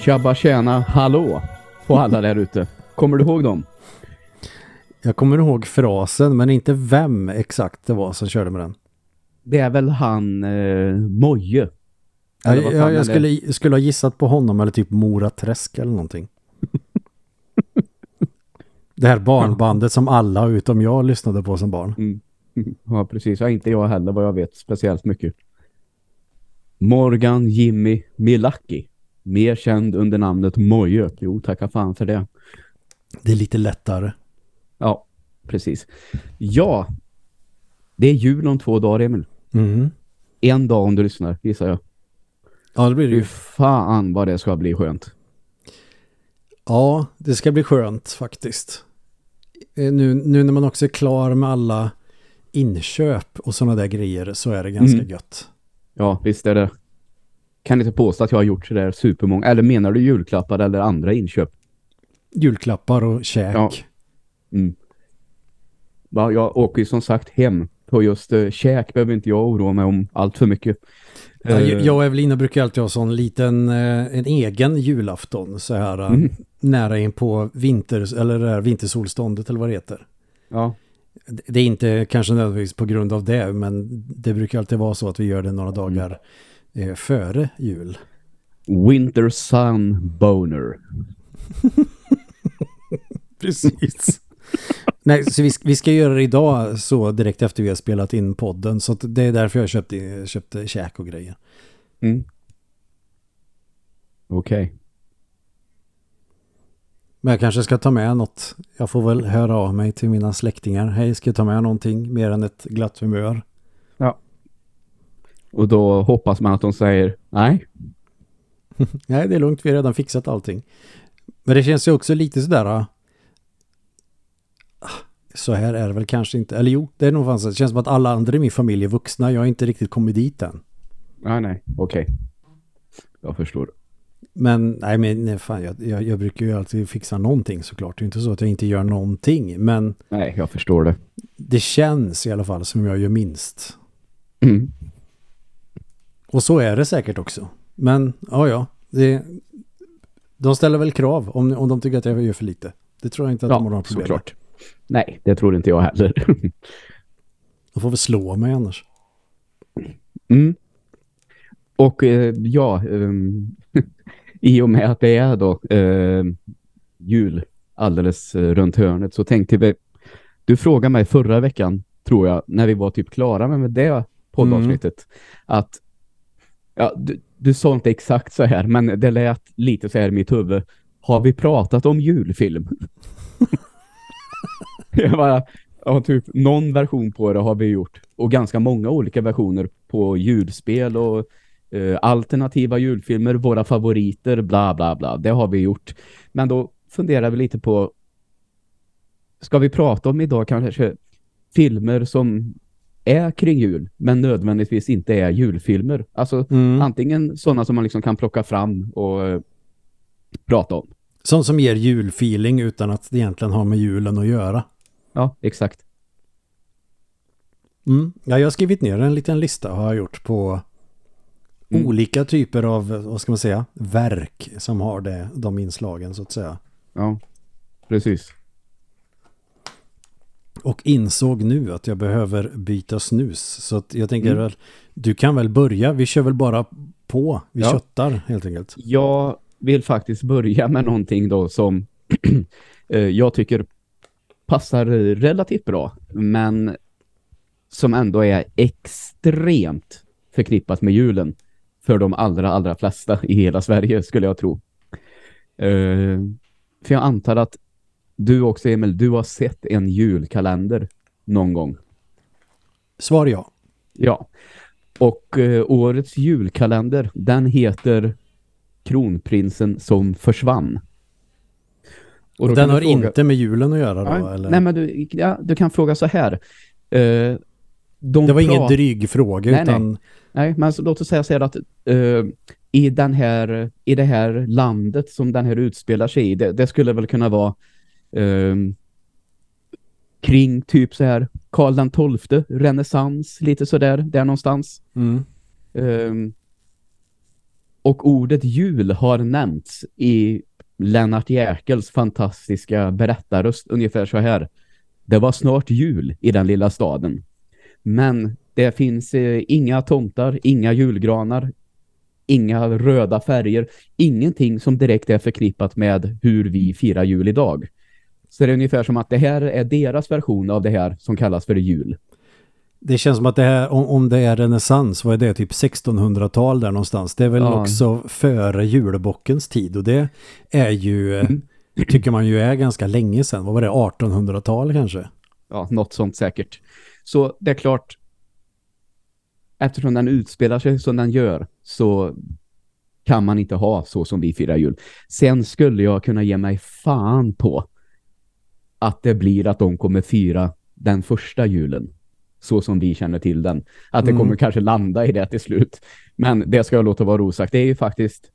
Tjabba tjäna, hallå på alla där ute. Kommer du ihåg dem? Jag kommer ihåg frasen men inte vem exakt det var som körde med den. Det är väl han eh, Moje. Ja, jag, jag skulle, skulle ha gissat på honom eller typ Mora Träsk eller någonting. det här barnbandet som alla utom jag lyssnade på som barn. Mm. Ja, precis. Ja, inte jag heller vad jag vet speciellt mycket. Morgan Jimmy Milaki. Mer känd under namnet Moje. Jo, tacka fan för det. Det är lite lättare. Ja, precis. Ja, det är jul om två dagar, Emil. Mm. En dag om du lyssnar, gissar jag. Ja, det blir det ju. fan vad det ska bli skönt. Ja, det ska bli skönt faktiskt. Eh, Nu, nu när man också är klar med alla inköp och sådana där grejer så är det ganska Mm. gött. Ja, visst är det. Kan inte påstå att jag har gjort sådär supermånga. Eller menar du julklappar eller andra inköp? Julklappar och käk. Ja. Mm. Ja, jag åker ju som sagt hem på just uh, käk behöver inte jag oroa mig om allt för mycket. Ja, Eh, jag och Evelina brukar alltid ha sån liten, eh, en egen julafton så här eh, Mm. nära in på vinter, eller det här vintersolståndet eller vad det heter. ja, Det det är inte kanske nödvändigtvis på grund av det, men det brukar alltid vara så att vi gör det några dagar eh, före jul. Winter Sun Boner. Precis. Nej, så vi, vi ska göra det idag så direkt efter vi har spelat in podden. Så att det är därför jag köpte, köpte käk och grejer. Mm. Okej. Men jag kanske ska ta med något. Jag får väl höra av mig till mina släktingar. Hej, ska jag ta med någonting mer än ett glatt humör? Och då hoppas man att de säger nej. Nej, det är lugnt. Vi har redan fixat allting. Men det känns ju också lite sådär... ah, Så här är det väl kanske inte. Eller jo, det är nog fan så. Det känns som att alla andra i min familj är vuxna. Jag har inte riktigt kommit dit än. Nej, nej. Okej. Jag förstår. Men nej, men nej, fan, jag, jag, jag brukar ju alltid fixa någonting såklart. Det är inte så att jag inte gör någonting. Men Nej, jag förstår det. det känns i alla fall som jag gör minst. Mm. Och så är det säkert också. Men ja, ja. Det, de ställer väl krav om, om de tycker att jag gör för lite. Det tror jag inte att de har Ja, några problem såklart. Nej, det tror inte jag heller. De får väl slå mig annars. Mm. Och eh, ja, ehm, i och med att det är då eh, jul alldeles eh, runt hörnet så tänkte vi, du frågade mig förra veckan, tror jag, när vi var typ klara med, det poddavsnittet, att ja, du, du sa inte exakt så här, men det lät lite så här i mitt huvud. Har vi pratat om julfilm? jag bara, ja, typ någon version på det har vi gjort. Och ganska många olika versioner på julspel och eh, alternativa julfilmer, våra favoriter, bla bla bla. Det har vi gjort. Men då funderar vi lite på ska vi prata om idag kanske filmer som är kring jul, men nödvändigtvis inte är julfilmer. Alltså Mm. antingen sådana som man liksom kan plocka fram och eh, prata om. Sånt som ger julfeeling utan att det egentligen har med julen att göra. Ja, exakt. Mm. Ja, jag har skrivit ner en liten lista har jag gjort på Mm. olika typer av, vad ska man säga, verk som har det, de inslagen så att säga. Ja, precis. Och insåg nu att jag behöver byta snus. Så att jag tänker Mm. väl, du kan väl börja, vi kör väl bara på, vi Ja. köttar helt enkelt. Jag vill faktiskt börja med någonting då som eh, jag tycker passar relativt bra, men som ändå är extremt förknippat med julen för de allra, allra flesta i hela Sverige skulle jag tro. Eh, för jag antar att du också, Emil, du har sett en julkalender någon gång. Svar ja. Ja. Och eh, årets julkalender, den heter Kronprinsen som försvann. Och Den har fråga- inte med julen att göra då? Ja, eller? Nej, men du, ja, du kan fråga så här. Eh, de det var ingen dryg fråga Nej, nej. utan Nej, men så, låt oss säga så här att eh, i, den här, i det här landet som den här utspelar sig i, det, det skulle väl kunna vara eh, kring typ så här Karl den tolfte, renässans, lite sådär, där någonstans. mm. Ehm, Och ordet jul har nämnts i Lennart Jäkels fantastiska berättarröst ungefär så här. Det var snart jul i den lilla staden. Men det finns eh, inga tomtar, inga julgranar, inga röda färger, ingenting som direkt är förknippat med hur vi firar jul idag. Så det är ungefär som att det här är deras version av det här som kallas för jul. Det känns som att det här, om, om det är renässans, vad är det? Typ 1600-tal där någonstans. Det är väl Ja. också före julbockens tid och det är ju, Mm. tycker man ju är ganska länge sedan. Vad var det? 1800-tal kanske? Ja, något sånt säkert. Så det är klart, eftersom den utspelar sig som den gör så kan man inte ha så som vi firar jul. Sen skulle jag kunna ge mig fan på att det blir att de kommer fira den första julen så som vi känner till den. Att det Mm. kommer kanske landa i det till slut. Men det ska jag låta vara osagt. Det är ju faktiskt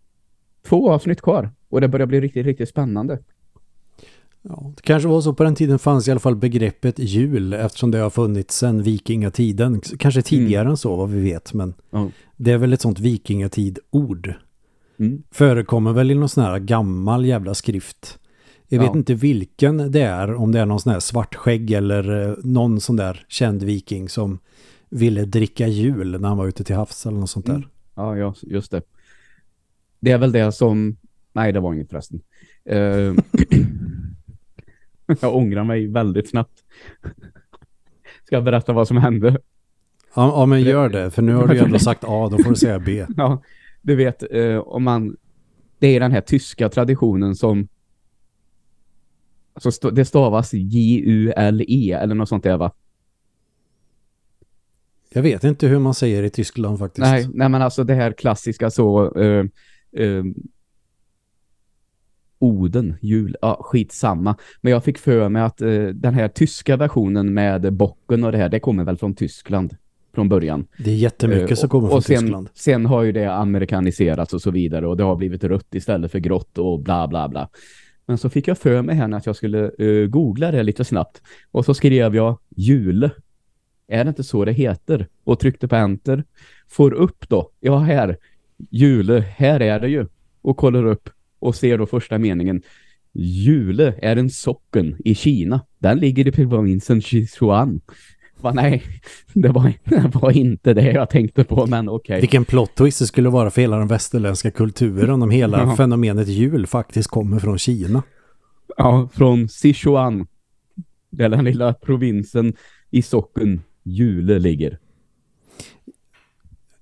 två avsnitt kvar och det börjar bli riktigt, riktigt spännande. Ja, det kanske var så på den tiden fanns i alla fall begreppet jul eftersom det har funnits sedan vikingatiden. Kanske tidigare än så vad vi vet men Ja. det är väl ett sånt vikingatid-ord. Mm. Förekommer väl i någon sån här gammal jävla skrift. Jag vet Ja. inte vilken det är, om det är någon sån här svartskägg eller eh, någon sån där känd viking som ville dricka jul när han var ute till havs eller något sånt där. Mm. Ja, ja, just det. Det är väl det som... Nej, det var inget förresten. Eh, jag ångrar mig väldigt snabbt. Ska jag berätta vad som hände? Ja, ja, men gör det, för nu har du ju ändå sagt A, då får du säga B. Ja, du vet, eh, om man... Det är den här tyska traditionen som... Alltså, st- det stavas J-U-L-E eller något sånt där, va? Jag vet inte hur man säger i Tyskland faktiskt. Nej, nej men alltså det här klassiska så eh, eh, Oden, jul, ja skitsamma. Men jag fick för mig att eh, den här tyska versionen med bocken och det här, det kommer väl från Tyskland från början. Det är jättemycket Eh, som kommer från och sen, Tyskland. Sen har ju det amerikaniserats och så vidare och det har blivit rött istället för grått och bla bla bla. Men så fick jag för mig här att jag skulle uh, googla det lite snabbt. Och så skrev jag jul. Är det inte så det heter? Och tryckte på enter. Får upp då. Ja, här. Jule. Här är det ju. Och kollar upp och ser då första meningen. Jule är en socken i Kina. Den ligger i provinsen Sichuan. Va, nej, det var, det var inte det jag tänkte på, men okej. Vilken plot twist det skulle vara för hela den västerländska kulturen om hela Ja. fenomenet jul faktiskt kommer från Kina. Ja, från Sichuan. Där den lilla provinsen i socken Jule ligger.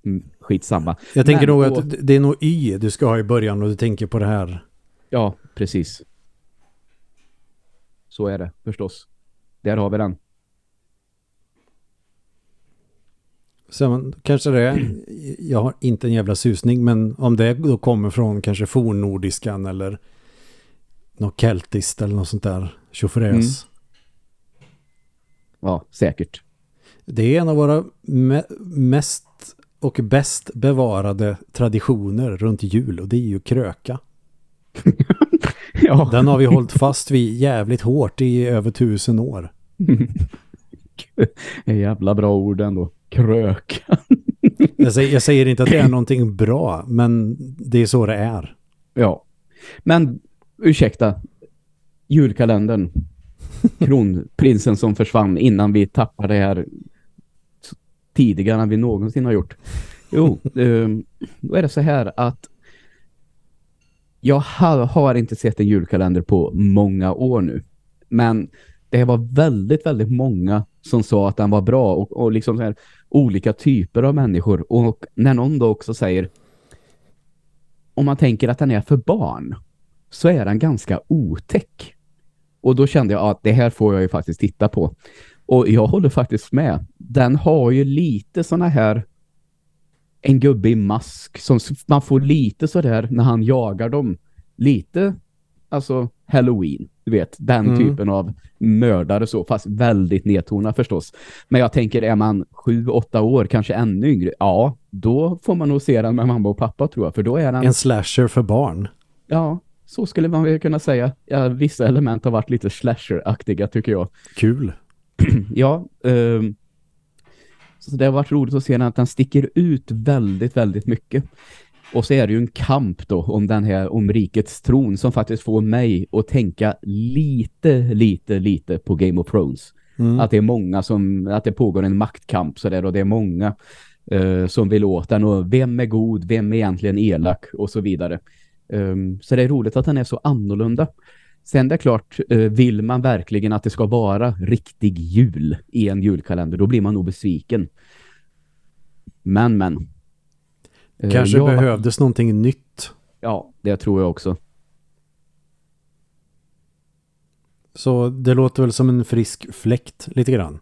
Mm, skitsamma. Jag tänker Men nog att det är nog Y du ska ha i början och du tänker på det här. Ja, precis. Så är det, förstås. Där har vi den. Sen kanske det jag har inte en jävla susning, men om det då kommer från kanske fornnordiskan eller något keltiskt eller något sånt där tjofräs. Mm. Ja, säkert. Det är en av våra me- mest och bäst bevarade traditioner runt jul och det är ju kröka. Ja, Den har vi hållit fast vid jävligt hårt i över tusen år. jävla bra ord ändå. Krök. Jag säger, jag säger inte att det är någonting bra, men det är så det är. Ja. Men, ursäkta. Julkalendern. Kronprinsen som försvann innan vi tappade det här tidigare än vi någonsin har gjort. Jo, ehm, då är det så här att jag har, har inte sett en julkalender på många år nu. Men det var väldigt, väldigt många som sa att den var bra och, och liksom så här olika typer av människor. Och när någon då också säger om man tänker att den är för barn så är den ganska otäck. Och då kände jag att det här får jag ju faktiskt titta på. Och jag håller faktiskt med. Den har ju lite såna här en gubbe i mask som man får lite sådär när han jagar dem. Lite alltså Halloween, du vet, den Mm. typen av mördare så, fast väldigt nedtonad förstås. Men jag tänker, är man sju, åtta år, kanske ännu yngre, ja, då får man nog se den med mamma och pappa tror jag, för då är den En slasher för barn. Ja, så skulle man väl kunna säga. Ja, vissa element har varit lite slasher-aktiga tycker jag. Kul. Ja, ehm, så det har varit roligt att se att den sticker ut väldigt, väldigt mycket. Och så är det ju en kamp då om den här om rikets tron som faktiskt får mig att tänka lite, lite, lite på Game of Thrones. Mm. Att det är många som, att det pågår en maktkamp så där och det är många eh, som vill åt den och vem är god, vem är egentligen elak och så vidare. Um, så det är roligt att den är så annorlunda. Sen det är klart, eh, vill man verkligen att det ska vara riktig jul i en julkalender, då blir man nog besviken. Men, men. Eh, Kanske jag- behövdes någonting nytt. Ja, det tror jag också. Så det låter väl som en frisk fläkt lite grann.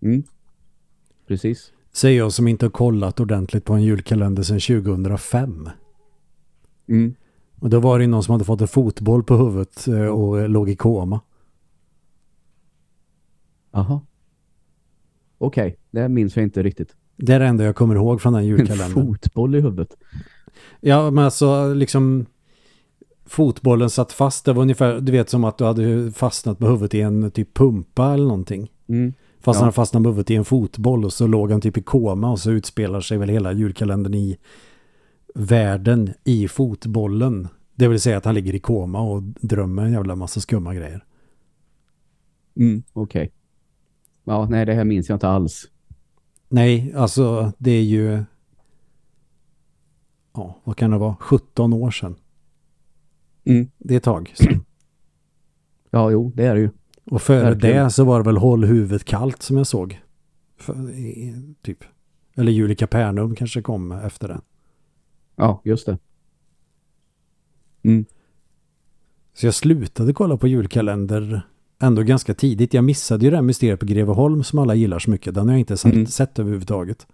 Mm. Precis. Säger jag som inte har kollat ordentligt på en julkalender sedan 2005. Mm. Och då var det någon som hade fått en fotboll på huvudet eh, och låg i koma. Aha. Okej, det minns jag inte riktigt. Det är det enda jag kommer ihåg från den En julkalendern. fotboll i huvudet. Ja, men alltså liksom fotbollen satt fast. Det var ungefär, du vet som att du hade fastnat med huvudet i en typ pumpa eller någonting. Mm. Fast Ja. han fastnade med huvudet i en fotboll och så låg han typ i koma och så utspelar sig väl hela julkalendern i världen i fotbollen. Det vill säga att han ligger i koma och drömmer en jävla massa skumma grejer. Mm. Okej. Ja, nej, det här minns jag inte alls. Nej, alltså det är ju ja, vad kan det vara? 17 år sedan. Mm. Det är ett tag sedan. Ja, jo, det är det ju. Och före Verkligen. det så var det väl Håll huvudet kallt som jag såg. För, typ. Eller Julie Capernaum kanske kom efter det. Ja, just det. Mm. Så jag slutade kolla på julkalender ändå ganska tidigt. Jag missade ju det här mysteriet på Greveholm som alla gillar så mycket. Den har jag inte sett, Mm. sett överhuvudtaget.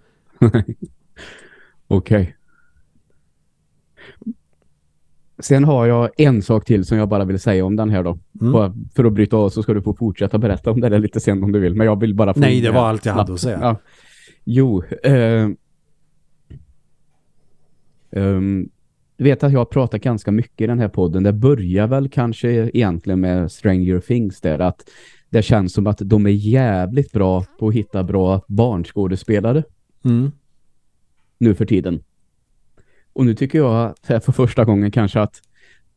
Okej. Sen har jag en sak till som jag bara vill säga om den här då. Mm. För att bryta av så ska du få fortsätta berätta om det där lite sen om du vill. Men jag vill bara få Nej, det var allt jag hade att säga. Ja. Jo. Eh, ehm, du vet att jag har pratat ganska mycket i den här podden. Det börjar väl kanske egentligen med Stranger Things där. Att det känns som att de är jävligt bra på att hitta bra barnskådespelare Mm. nu för tiden. Och nu tycker jag för första gången kanske att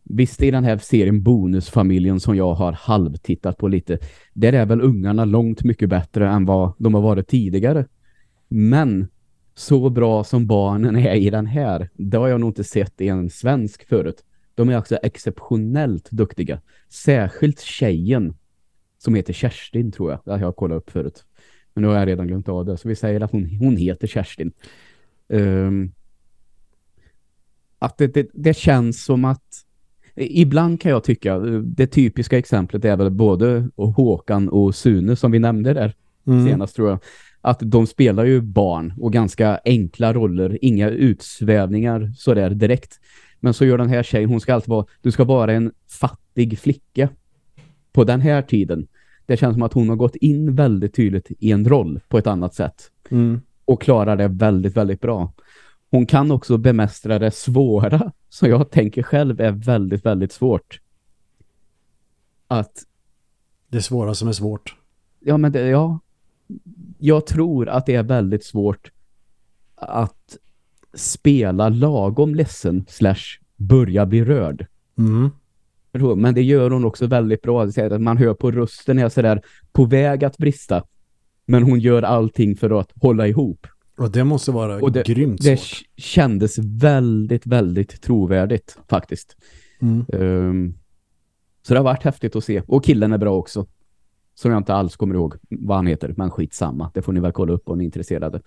visst i den här serien Bonusfamiljen som jag har halvtittat på lite, där är väl ungarna långt mycket bättre än vad de har varit tidigare. Men så bra som barnen är i den här, det har jag nog inte sett i en svensk förut. De är också exceptionellt duktiga. Särskilt tjejen som heter Kerstin tror jag. Det har jag kollat upp förut. Men nu har jag redan glömt av det. Så vi säger att hon, hon heter Kerstin. Ehm, att det, det, det känns som att ibland kan jag tycka det typiska exemplet är väl både Håkan och Sune som vi nämnde där Mm. senast tror jag. Att de spelar ju barn och ganska enkla roller, inga utsvävningar sådär direkt. Men så gör den här tjejen, hon ska alltid vara, du ska vara en fattig flicka på den här tiden. Det känns som att hon har gått in väldigt tydligt i en roll på ett annat sätt Mm. och klarar det väldigt, väldigt bra. Hon kan också bemästra det svåra, som jag tänker själv är väldigt, väldigt svårt. Att, Det svåra som är svårt. ja men det, ja, jag tror att det är väldigt svårt att spela lagom ledsen slash börja bli rörd. Mm. Men det gör hon också väldigt bra. Det Man hör på rösten är sådär på väg att brista. Men hon gör allting för att hålla ihop. Och det måste vara Och det, grymt det svårt. k- kändes väldigt, väldigt trovärdigt faktiskt. Mm. Ehm, så det har varit häftigt att se. Och killen är bra också. Som jag inte alls kommer ihåg vad han heter. Men skitsamma. Det får ni väl kolla upp om ni är intresserade.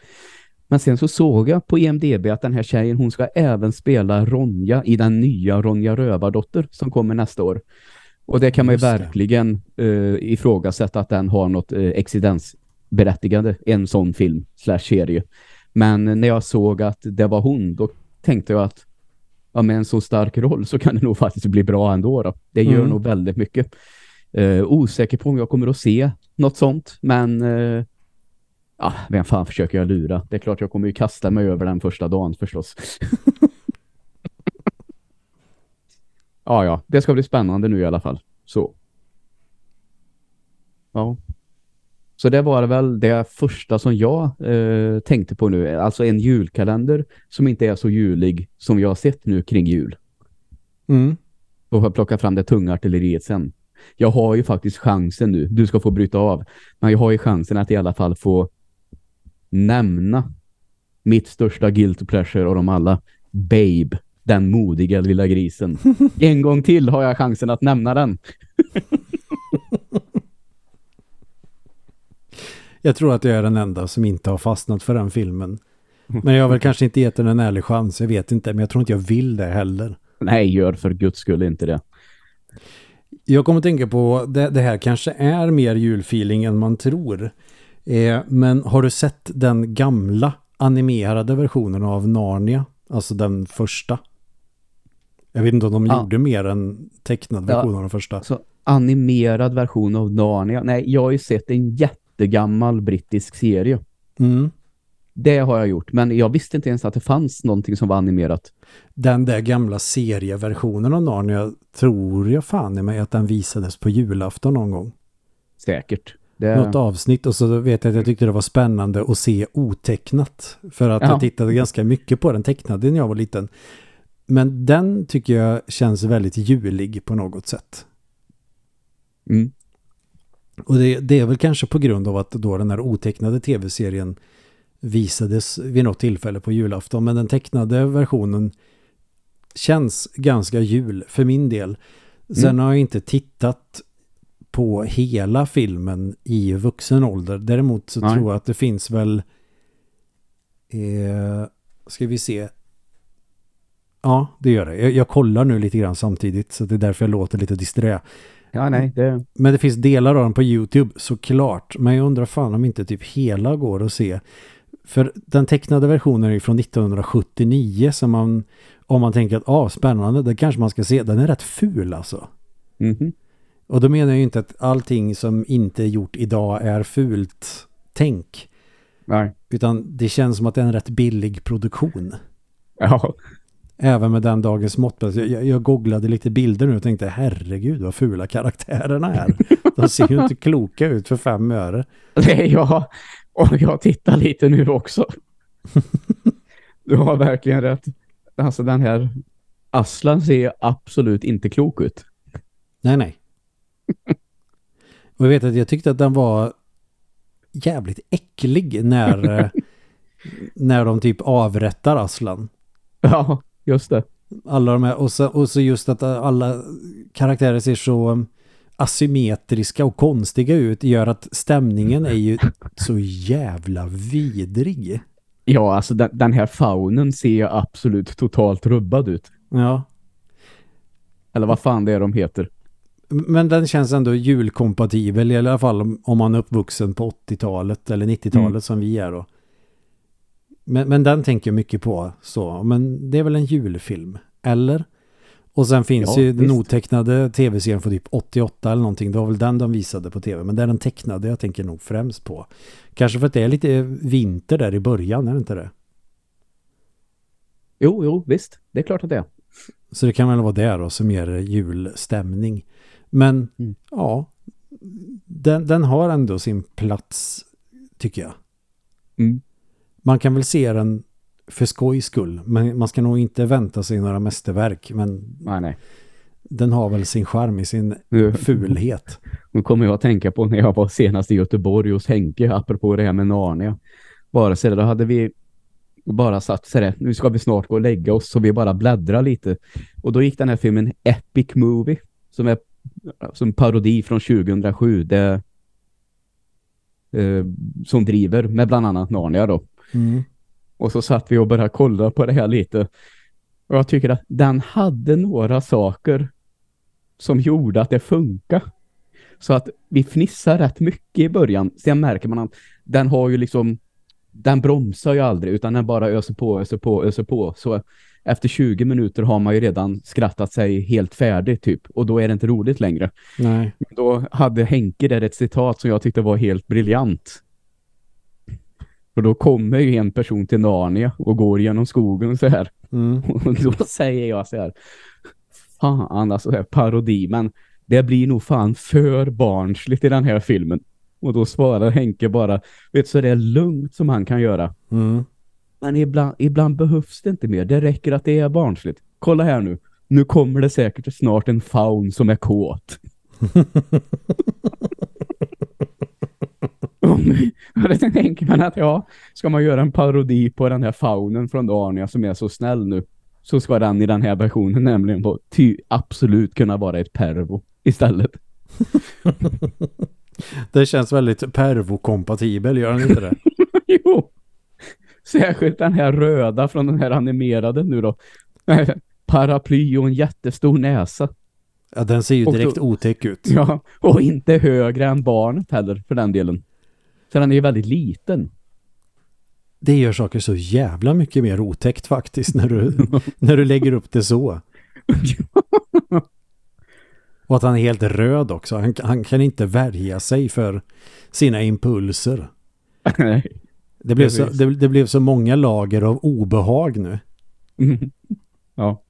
Men sen så såg jag på IMDB att den här tjejen, hon ska även spela Ronja i den nya Ronja Rövardotter som kommer nästa år. Och det kan man ju verkligen uh, ifrågasätta att den har något uh, existensberättigande, en sån film slash serie. Men när jag såg att det var hon, då tänkte jag att ja, med en så stark roll så kan det nog faktiskt bli bra ändå. Då. Det gör Mm. nog väldigt mycket. Uh, osäker på om jag kommer att se något sånt, men uh, ja, vem fan försöker jag lura? Det är klart jag kommer ju kasta mig över den första dagen förstås. ja, ja, det ska bli spännande nu i alla fall. Så. Ja. Så det var väl det första som jag eh, tänkte på nu. Alltså en julkalender som inte är så julig som jag har sett nu kring jul. Mm. Jag plocka fram det tunga artilleriet sen. Jag har ju faktiskt chansen nu. Du ska få bryta av. Men jag har ju chansen att i alla fall få nämna mitt största guilty pleasure av dem alla. Babe, den modiga lilla grisen. En gång till har jag chansen att nämna den. Jag tror att jag är den enda som inte har fastnat för den filmen. Men jag har väl kanske inte gett den en ärlig chans, jag vet inte. Men jag tror inte jag vill det heller. Nej, gör för guds skull inte det. Jag kommer att tänka på, det, det här kanske är mer julfeeling än man tror. Eh, men har du sett den gamla animerade versionen av Narnia? Alltså den första. Jag vet inte om de Ja. gjorde mer än tecknad Ja. version av den första. Så animerad version av Narnia. Nej, jag har ju sett en jättegammal brittisk serie. Mm. Det har jag gjort, men jag visste inte ens att det fanns någonting som var animerat. Den där gamla serieversionen av Narnia tror jag fan i mig att den visades på julafton någon gång. Säkert. Det... Något avsnitt och så vet jag att jag tyckte det var spännande att se otecknat. För att Ja. jag tittade ganska mycket på den tecknade när jag var liten. Men den tycker jag känns väldigt julig på något sätt. Mm. Och det, det är väl kanske på grund av att då den här otecknade tv-serien visades vid något tillfälle på julafton. Men den tecknade versionen känns ganska jul för min del. Sen Mm. har jag inte tittat på hela filmen i vuxen ålder. Däremot så Nej. tror jag att det finns väl eh, ska vi se Ja, det gör det. Jag, jag kollar nu lite grann samtidigt så det är därför jag låter lite disträ. Ja, nej, det... Men det finns delar av den på YouTube såklart. Men jag undrar fan om inte typ hela går att se. För den tecknade versionen är från 1979 så man om man tänker att ah, spännande, det kanske man ska se. Den är rätt ful alltså. Mhm. Och då menar jag ju inte att allting som inte är gjort idag är fult tänk. Nej. Utan det känns som att det är en rätt billig produktion. Ja. Även med den dagens mått. Jag, jag, jag googlade lite bilder nu och tänkte herregud vad fula karaktärerna är. De ser ju inte kloka ut för fem öre. Nej, ja. Och jag tittar lite nu också. Du har verkligen rätt. Alltså den här Aslan ser absolut inte klok ut. Nej, nej. Och jag vet att jag tyckte att den var jävligt äcklig när, när de typ avrättar Aslan. Ja, just det. Alla de här, och så, och så just att alla karaktärer ser så asymmetriska och konstiga ut gör att stämningen är ju så jävla vidrig. Ja, alltså den, den här faunen ser absolut totalt rubbad ut. Ja, Eller vad fan det är de heter. men den känns ändå julkompatibel i alla fall om, om man är uppvuxen på 80-talet eller 90-talet Mm. som vi är då. Men, men den tänker jag mycket på så, men det är väl en julfilm, eller? Och sen finns Ja, ju den visst. otecknade tv-serien från typ 88 eller någonting. Det var väl den de visade på tv. Men det är den tecknade jag tänker nog främst på. Kanske för att det är lite vinter där i början, är det inte det? Jo, jo, visst. Det är klart att det är. Så det kan väl vara där då som ger julstämning. Men Mm. ja, den, den har ändå sin plats tycker jag. Mm. Man kan väl se den för skojs skull. Men man ska nog inte vänta sig några mästerverk. Men Nej, nej. den har väl sin charm i sin Nu, fulhet. nu kommer jag att tänka på när jag var senast i Göteborg hos Henke, apropå det här med Narnia. Bara så då hade vi bara satt så där, nu ska vi snart gå och lägga oss, så vi bara bläddra lite. Och då gick den här filmen Epic Movie, som är som parodi från 2007, det, eh, som driver med bland annat Narnia då. Mm. Och så satt vi och började kolla på det här lite. Och jag tycker att den hade några saker som gjorde att det funkar. Så att vi fnissar rätt mycket i början. Sen märker man att den har ju liksom den bromsar ju aldrig utan den bara öser på, öser på, öser på. Så efter 20 minuter har man ju redan skrattat sig helt färdig typ. Och då är det inte roligt längre. Nej. Då hade Henke där ett citat som jag tyckte var helt briljant. Och då kommer ju en person till Narnia och går genom skogen så här. Mm. Och då säger jag så här. Fan, alltså så här, parodi. Men det blir nog fan för barnsligt i den här filmen. Och då svarar Henke bara, vet så det är lugnt som han kan göra. Mm. Men ibland, ibland behövs det inte mer. Det räcker att det är barnsligt. Kolla här nu. Nu kommer det säkert snart en faun som är kåt. Och då tänker man att ja, ska man göra en parodi på den här faunen från Darnia som är så snäll nu så ska den i den här versionen nämligen på absolut kunna vara ett pervo istället. det känns väldigt pervo-kompatibel, gör den inte det? jo, särskilt den här röda från den här animerade nu då. Paraply och en jättestor näsa. Ja, den ser ju direkt då, otäck ut. Ja, och inte högre än barnet heller för den delen. Så den är ju väldigt liten. Det gör saker så jävla mycket mer otäckt faktiskt när du, när du lägger upp det så. Och att han är helt röd också. Han, han kan inte värja sig för sina impulser. Nej. Det blev, så, det, det, blev så många lager av obehag nu. Ja.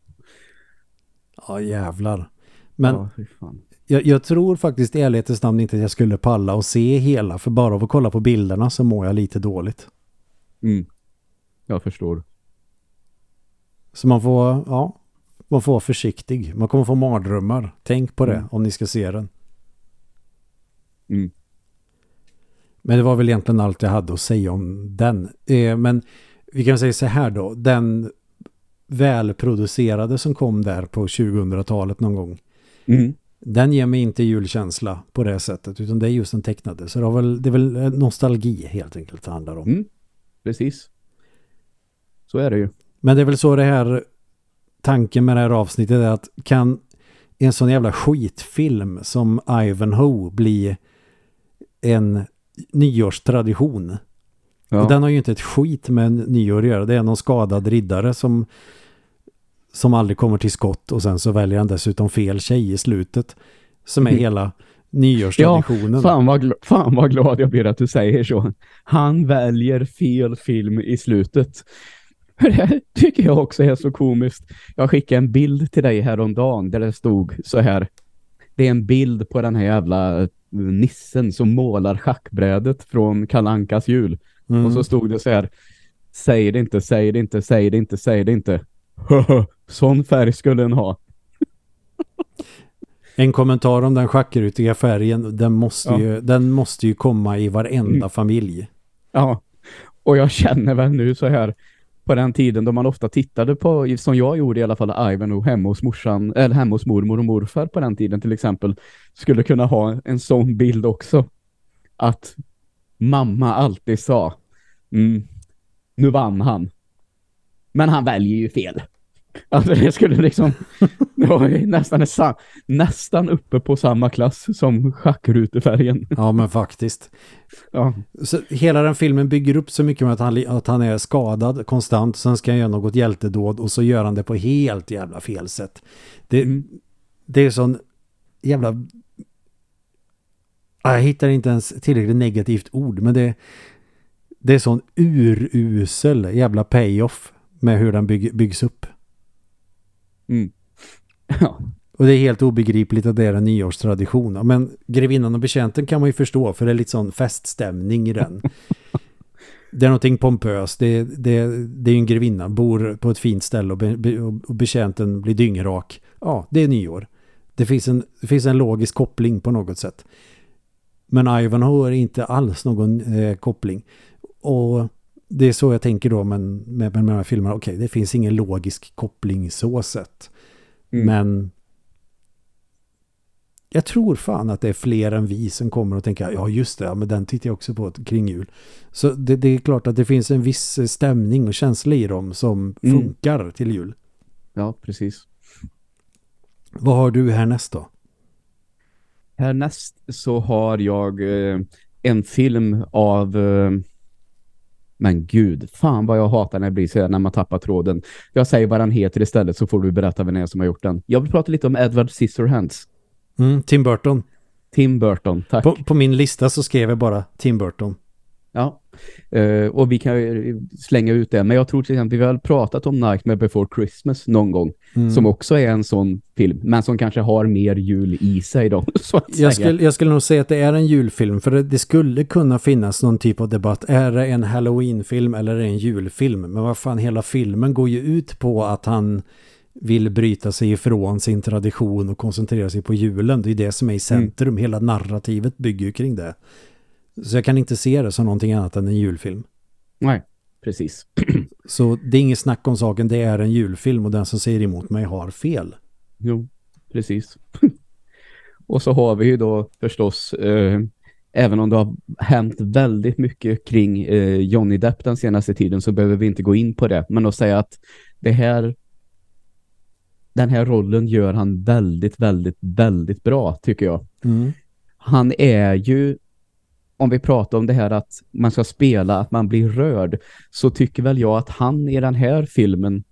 Ja, jävlar. Men ja, jag, jag, tror faktiskt i ärlighetens namn inte att jag skulle palla och se hela. För bara av att kolla på bilderna så mår jag lite dåligt. Mm. Jag förstår. Så man får, ja, man får vara försiktig. Man kommer få mardrömmar. Tänk på det mm. om ni ska se den. Mm. Men det var väl egentligen allt jag hade att säga om den. Eh, men vi kan säga så här då. Den välproducerade som kom där på 2000-talet någon gång. Mm. Den ger mig inte julkänsla på det sättet. Utan det är just den tecknade. Så det, har väl, det är väl nostalgi helt enkelt det handlar om. Mm. Precis. Så är det ju. Men det är väl så det här tanken med det här avsnittet är att kan en sån jävla skitfilm som Ivanhoe bli en nyårstradition. Ja. Och den har ju inte ett skit med nyår att göra. Det är någon skadad riddare som som aldrig kommer till skott och sen så väljer han dessutom fel tjej i slutet. Som är mm. hela nyårstraditionen. Ja, fan vad, fan vad glad jag blir att du säger så. Han väljer fel film i slutet. Det tycker jag också är så komiskt. Jag skickade en bild till dig häromdagen där det stod så här. Det är en bild på den här jävla nissen som målar schackbrädet från Kalankas jul. Mm. Och så stod det så här. Säg det inte, säg det inte, säg det inte, säg det inte. Sån färg skulle den ha. En kommentar om den schackrutiga färgen, den måste, ja. ju, den måste ju komma i varenda mm. familj. Ja, och jag känner väl nu så här på den tiden då man ofta tittade på, som jag gjorde i alla fall, Ivan och hemma hos morsan, eller hemma hos mormor och morfar på den tiden till exempel, skulle kunna ha en sån bild också. Att mamma alltid sa, mm, nu vann han. Men han väljer ju fel. Alltså det skulle liksom det var nästan, nästan uppe på samma klass som schackrutefärgen. Ja men faktiskt. Ja. Så hela den filmen bygger upp så mycket med att han, att han är skadad konstant. Sen ska han göra något hjältedåd och så gör han det på helt jävla fel sätt. Det, mm. det är sån jävla... Jag hittar inte ens tillräckligt negativt ord men det, det är sån urusel jävla payoff med hur den bygg, byggs upp. Mm. Ja. Och det är helt obegripligt att det är en nyårstradition. Men grevinnan och betjänten kan man ju förstå för det är lite sån feststämning i den. det är någonting pompöst. Det, det, det är ju en grevinna, bor på ett fint ställe och, be, och betjänten blir dyngrak. Ja, det är nyår. Det finns, en, det finns en logisk koppling på något sätt. Men Ivan har inte alls någon eh, koppling. Och det är så jag tänker då med, med, med de här filmerna. Okej, okay, det finns ingen logisk koppling så sett. Mm. Men jag tror fan att det är fler än vi som kommer att tänka ja just det, ja, men den tittar jag också på kring jul. Så det, det, är klart att det finns en viss stämning och känsla i dem som mm. funkar till jul. Ja, precis. Vad har du härnäst då? Härnäst så har jag eh, en film av eh, men gud, fan vad jag hatar när det blir så när man tappar tråden. Jag säger vad den heter istället så får du berätta vem det är som har gjort den. Jag vill prata lite om Edward Scissorhands. Mm, Tim Burton. Tim Burton, tack. På, på, min lista så skrev jag bara Tim Burton. Ja, uh, och vi kan ju slänga ut det. Men jag tror till exempel, vi har pratat om Nightmare Before Christmas någon gång. Mm. Som också är en sån film, men som kanske har mer jul i sig då. Så jag, skulle, jag skulle nog säga att det är en julfilm, för det, det, skulle kunna finnas någon typ av debatt. Är det en Halloween-film eller är det en julfilm? Men vad fan, hela filmen går ju ut på att han vill bryta sig ifrån sin tradition och koncentrera sig på julen. Det är det som är i centrum. Mm. Hela narrativet bygger ju kring det. Så jag kan inte se det som någonting annat än en julfilm. Nej, precis. Så det är inget snack om saken, det är en julfilm och den som säger emot mig har fel. Jo, precis. och så har vi ju då förstås, eh, även om det har hänt väldigt mycket kring eh, Johnny Depp den senaste tiden så behöver vi inte gå in på det. Men att säga att det här den här rollen gör han väldigt, väldigt, väldigt bra tycker jag. Mm. Han är ju om vi pratar om det här att man ska spela, att man blir rörd, så tycker väl jag att han i den här filmen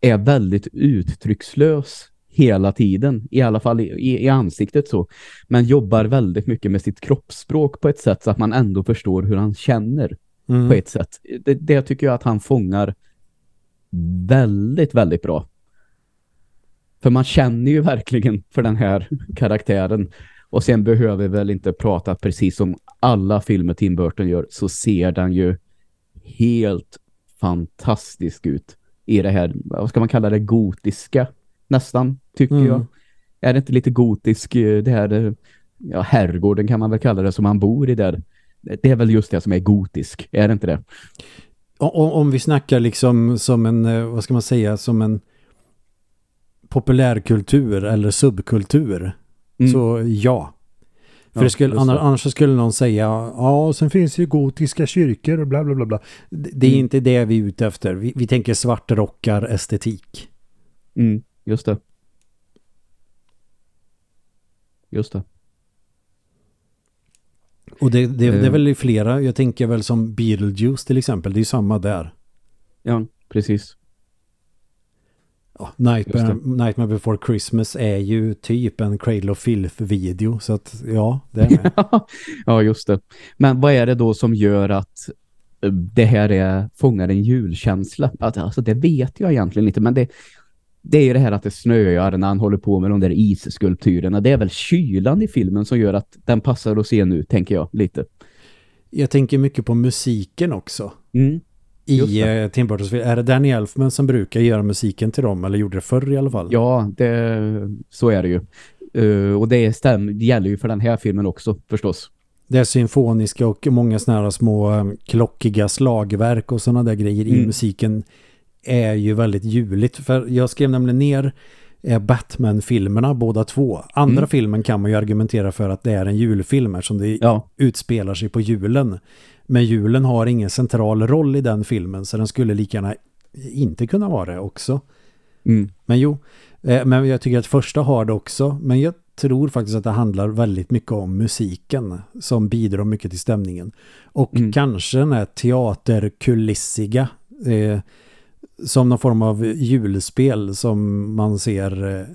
är väldigt uttryckslös hela tiden, i alla fall i, i ansiktet så. Men jobbar väldigt mycket med sitt kroppsspråk på ett sätt så att man ändå förstår hur han känner mm. på ett sätt. Det, det tycker jag att han fångar väldigt, väldigt bra. För man känner ju verkligen för den här karaktären. Och sen behöver vi väl inte prata precis som alla filmer Tim Burton gör så ser den ju helt fantastisk ut i det här, vad ska man kalla det, gotiska nästan, tycker mm. jag. Är det inte lite gotisk, eh, det här, eh, ja, herrgården kan man väl kalla det som man bor i där. Det är väl just det som är gotisk, är det inte det? Om, om vi snackar liksom som en, eh, vad ska man säga, som en populärkultur eller subkultur. Mm. Så ja. För ja, skulle, annars, annars skulle någon säga ja, sen finns det ju gotiska kyrkor och bla bla bla. bla. Det, det är mm. inte det vi är ute efter. Vi, vi tänker svartrockar estetik. Mm, just det. Just det. Och det, det, det är eh. väl flera, jag tänker väl som Beetlejuice till exempel, det är samma där. Ja, precis ja, Nightmare, Nightmare Before Christmas är ju typ en Cradle of Filth-video. Så att, ja, det är Ja, just det. Men vad är det då som gör att eh, det här är, fångar en julkänsla? Alltså, det vet jag egentligen inte, men det, det är ju det här att det snöar när han håller på med de där isskulpturerna. Det är väl kylan i filmen som gör att den passar att se nu, tänker jag, lite. Jag tänker mycket på musiken också. Mm i eh, Tim Burtons film. Är det Danny Elfman som brukar göra musiken till dem? Eller gjorde det förr i alla fall? Ja, det, så är det ju. Uh, och det, stäm, det gäller ju för den här filmen också, förstås. Det är symfoniska och många sådana här små um, klockiga slagverk och sådana där grejer mm. i musiken är ju väldigt juligt. För jag skrev nämligen ner eh, Batman-filmerna, båda två. Andra mm. filmen kan man ju argumentera för att det är en julfilm som det ja. utspelar sig på julen. Men julen har ingen central roll i den filmen så den skulle lika gärna inte kunna vara det också. Mm. Men jo, eh, men jag tycker att första har det också. Men jag tror faktiskt att det handlar väldigt mycket om musiken som bidrar mycket till stämningen. Och mm. kanske den här teaterkulissiga eh, som någon form av julspel som man ser, eh,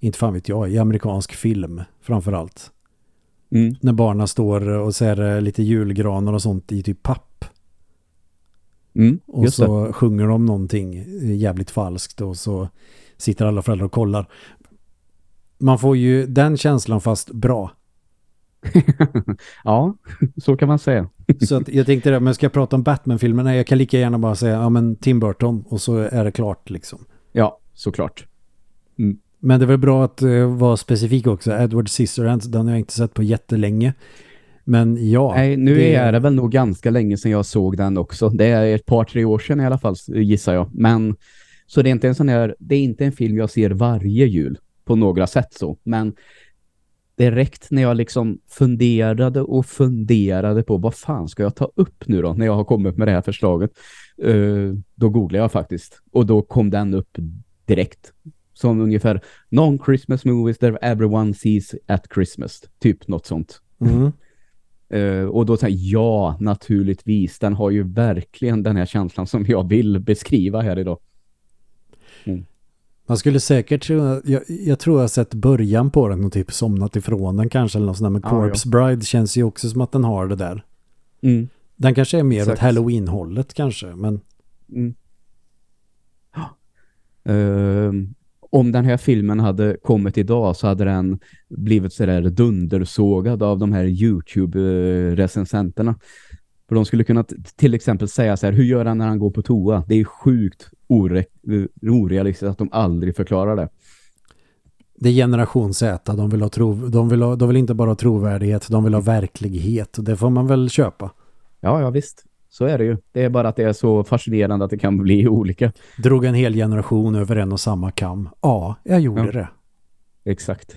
inte fan vet jag, i amerikansk film framförallt. Mm. När barnen står och ser lite julgranar och sånt i typ papp. Mm, och så det. sjunger de någonting jävligt falskt och så sitter alla föräldrar och kollar. Man får ju den känslan fast bra. ja, så kan man säga. så att jag tänkte det, men ska jag prata om Batman-filmerna? Jag kan lika gärna bara säga, ja men Tim Burton och så är det klart liksom. Ja, såklart. Mm. Men det väl bra att uh, vara specifik också. Edward Scissorhands, den har jag inte sett på jättelänge. Men ja. Nej, nu det... är det väl nog ganska länge sedan jag såg den också. Det är ett par, tre år sedan i alla fall, gissar jag. Men så det är inte en sån här, det är inte en film jag ser varje jul på några sätt så. Men direkt när jag liksom funderade och funderade på vad fan ska jag ta upp nu då när jag har kommit med det här förslaget. Uh, då googlade jag faktiskt. Och då kom den upp direkt som ungefär non-Christmas movies that everyone sees at Christmas. Typ något sånt. Mm. Uh, och då säger ja, naturligtvis. Den har ju verkligen den här känslan som jag vill beskriva här idag. Mm. Man skulle säkert, jag, jag tror jag sett början på den och typ somnat ifrån den kanske eller något sånt där. Men Corpse ja. Bride känns ju också som att den har det där. Mm. Den kanske är mer Exakt. åt Halloween-hållet kanske, men Mm. Ja. Om den här filmen hade kommit idag så hade den blivit sådär dundersågad av de här YouTube-recensenterna. För de skulle kunna till exempel säga så här, hur gör han när han går på toa? Det är sjukt ore- orealistiskt att de aldrig förklarar det. det är generation Z. De vill, ha tro, de, vill ha, de vill inte bara ha trovärdighet, de vill ha verklighet. Det får man väl köpa. Ja, ja visst. Så är det ju. Det är bara att det är så fascinerande att det kan bli olika. Drog en hel generation över en och samma kam. Ja, jag gjorde Ja. det. Exakt.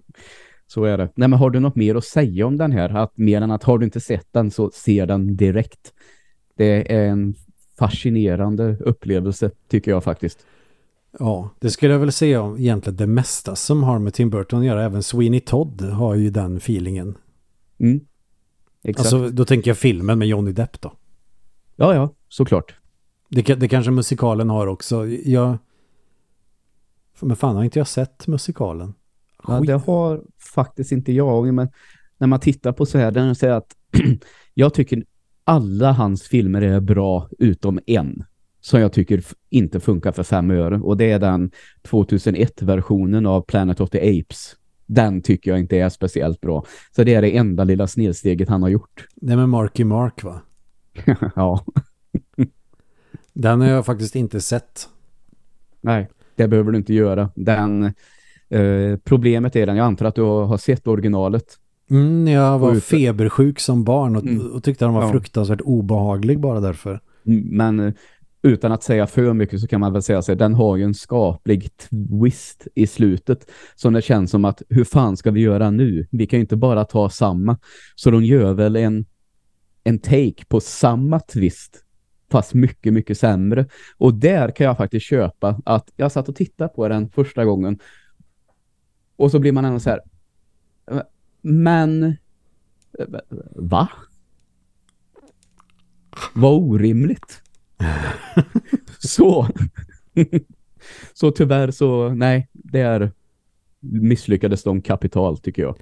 så är det. Nej, men har du något mer att säga om den här? Att mer än att har du inte sett den så ser den direkt. Det är en fascinerande upplevelse tycker jag faktiskt. Ja, det skulle jag väl säga om egentligen det mesta som har med Tim Burton att göra. Även Sweeney Todd har ju den feelingen. Mm. Exakt. Alltså, då tänker jag filmen med Johnny Depp då. ja, ja, såklart. Det, det kanske musikalen har också. Jag... Men fan, har inte jag sett musikalen? Ja, det har faktiskt inte jag. Men när man tittar på så här, den säger att jag tycker alla hans filmer är bra utom en som jag tycker inte funkar för fem öre. Och det är den 2001-versionen av Planet of the Apes. Den tycker jag inte är speciellt bra. Så det är det enda lilla snedsteget han har gjort. Det är med Marky Mark va? ja, Den har jag faktiskt inte sett. nej, det behöver du inte göra. Den, eh, problemet är den, jag antar att du har sett originalet. Mm, jag var ute. febersjuk som barn och, Mm. och tyckte den var Ja. fruktansvärt obehaglig bara därför. Men eh, utan att säga för mycket så kan man väl säga sig den har ju en skaplig twist i slutet. Så det känns som att hur fan ska vi göra nu? Vi kan ju inte bara ta samma. Så de gör väl en, en take på samma twist fast mycket, mycket sämre. Och där kan jag faktiskt köpa att jag satt och tittade på den första gången och så blir man ändå så här men va? Vad orimligt. så. så tyvärr så, nej, det är misslyckades de kapital tycker jag.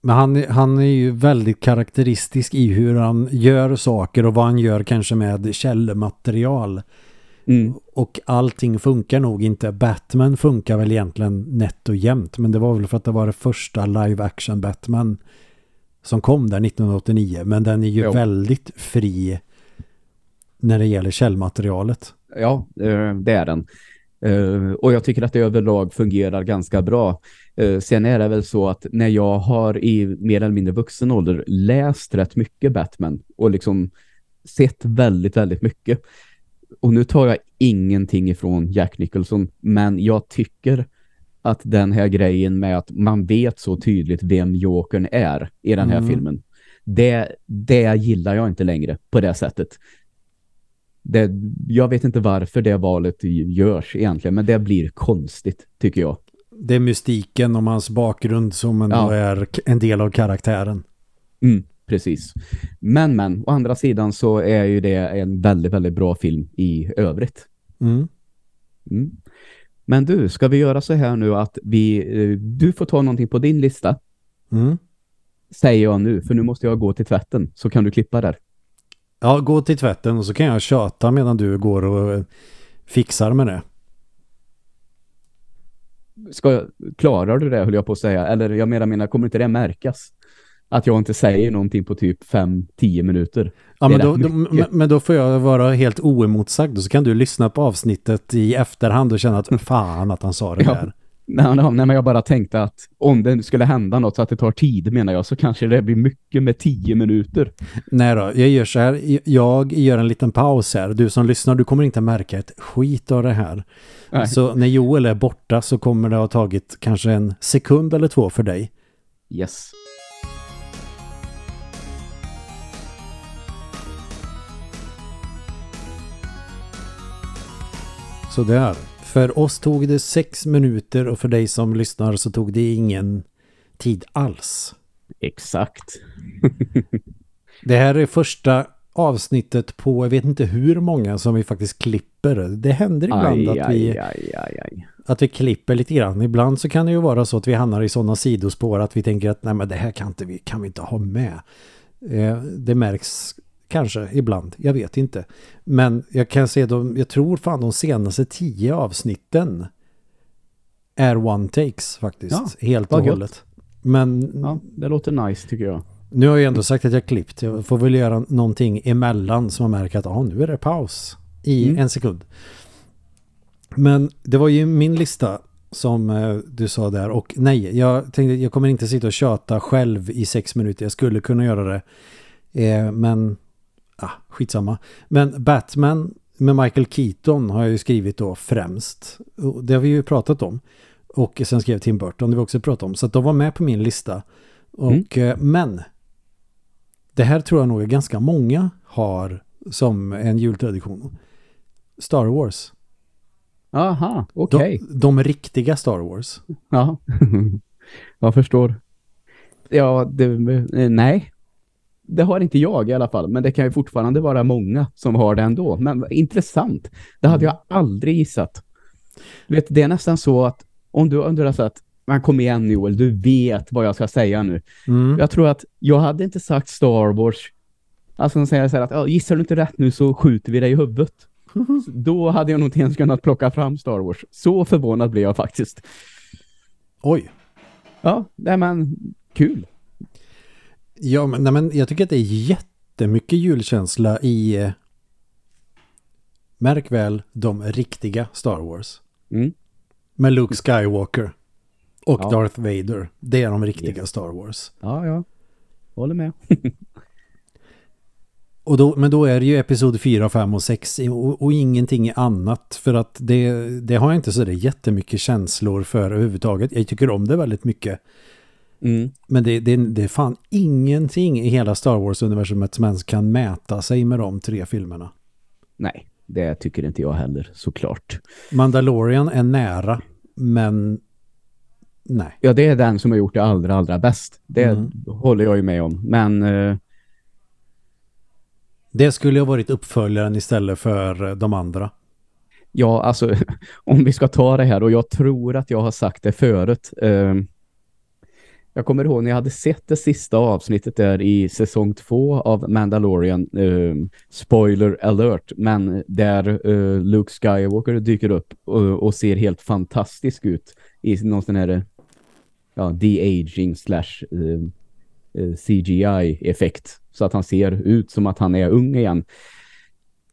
Men han, han är ju väldigt karaktäristisk i hur han gör saker och vad han gör kanske med källmaterial. Mm. Och allting funkar nog inte. Batman funkar väl egentligen nätt och jämnt. Men det var väl för att det var det första live action Batman som kom där 1989. Men den är ju Jo. väldigt fri när det gäller källmaterialet. Ja, eh, det är den. Eh, Och jag tycker att det överlag fungerar ganska bra. Eh, Sen är det väl så att när jag har i mer eller mindre vuxen ålder läst rätt mycket Batman och liksom sett väldigt, väldigt mycket. Och nu tar jag ingenting ifrån Jack Nicholson, men jag tycker att den här grejen med att man vet så tydligt vem Jokern är i den här Mm. filmen, det, det gillar jag inte längre på det sättet. Det, jag vet inte varför det valet görs egentligen, men det blir konstigt tycker jag. Det är mystiken om hans bakgrund som ändå Ja. är en del av karaktären. Mm, precis. Men, men, å andra sidan så är ju det en väldigt, väldigt bra film i övrigt. Mm. Mm. Men du, ska vi göra så här nu att vi, eh, du får ta någonting på din lista, Mm. säger jag nu, för nu måste jag gå till tvätten, så kan du klippa där. Ja, gå till tvätten och så kan jag tjata medan du går och eh, fixar med det. Ska, klarar du det, höll jag på att säga? Eller jag menar, menar, kommer inte det märkas? Att jag inte säger någonting på typ 5-10 minuter. Ja, men då, då, men, men då får jag vara helt oemotsagd och så kan du lyssna på avsnittet i efterhand och känna att fan att han sa det Ja. där. Nej, nej, men jag bara tänkte att om det skulle hända något så att det tar tid menar jag så kanske det blir mycket med 10 minuter. Nej då, jag gör så här. Jag gör en liten paus här. Du som lyssnar, du kommer inte märka ett skit av det här. Nej. Så när Joel är borta så kommer det ha tagit kanske en sekund eller två för dig. Yes. Så där. För oss tog det sex minuter och för dig som lyssnar så tog det ingen tid alls. Exakt. Det här är första avsnittet på, jag vet inte hur många som vi faktiskt klipper. Det händer ibland Aj, att, vi, aj, aj, att vi klipper lite grann. Ibland så kan det ju vara så att vi hamnar i sådana sidospår att vi tänker att nej men det här kan, inte vi, kan vi inte ha med. Eh, det märks kanske ibland. Jag vet inte. Men jag kan se de, jag tror fan de senaste tio avsnitten är one takes faktiskt. Ja, helt och gött. hållet. Men Ja, det låter nice tycker jag. nu har jag ändå sagt att jag klippt. Jag får väl göra någonting emellan som man märker att ah, nu är det paus i Mm. en sekund. Men det var ju min lista som eh, du sa där och nej, jag tänkte jag kommer inte sitta och tjata själv i sex minuter. Jag skulle kunna göra det. Eh, men ah, skitsamma. Men Batman med Michael Keaton har jag ju skrivit då främst. Och det har vi ju pratat om. Och sen skrev Tim Burton, det vi också pratat om. Så att de var med på min lista. Och, eh, Men det här tror jag nog ganska många har som en jultradition. Star Wars. Aha, okej. De, de riktiga Star Wars. Ja, jag förstår. Ja, det, nej. Det har inte jag i alla fall, men det kan ju fortfarande vara många som har det ändå. Men intressant. Det hade jag aldrig gissat. Du vet, det är nästan så att om du undrar så att man kom igen Joel, du vet vad jag ska säga nu. Mm. Jag tror att jag hade inte sagt Star Wars. Alltså de säger så här att "Ja, gissar du inte rätt nu så skjuter vi dig i huvudet. Då hade jag nog inte ens kunnat plocka fram Star Wars. Så förvånad blev jag faktiskt. Oj. Ja, nej men kul. Ja, men, nej, men jag tycker att det är jättemycket julkänsla i eh, märk väl de riktiga Star Wars. Mm. Med Luke Skywalker och Ja. Darth Vader. Det är de riktiga Yes. Star Wars. Ja, ja. Håller med. Och då, men då är det ju episod 4, 5 och 6 i- och, och ingenting annat. För att det, det har jag inte så det jättemycket känslor för överhuvudtaget. Jag tycker om det väldigt mycket. Mm. Men det, det, det är fan ingenting i hela Star Wars-universumet som ens kan mäta sig med de tre filmerna. Nej, det tycker inte jag heller, såklart. Mandalorian är nära, men nej. Ja, det är den som har gjort det allra, allra bäst. Det Mm. håller jag ju med om. Men eh, Det skulle ha varit uppföljaren istället för eh, de andra. ja, alltså om vi ska ta det här och jag tror att jag har sagt det förut. Eh, jag kommer ihåg när jag hade sett det sista avsnittet där i säsong två av Mandalorian. Eh, spoiler alert, men där eh, Luke Skywalker dyker upp och, och ser helt fantastisk ut i någon sån här ja, de-aging slash ehm, eh, CGI-effekt. Så att han ser ut som att han är ung igen.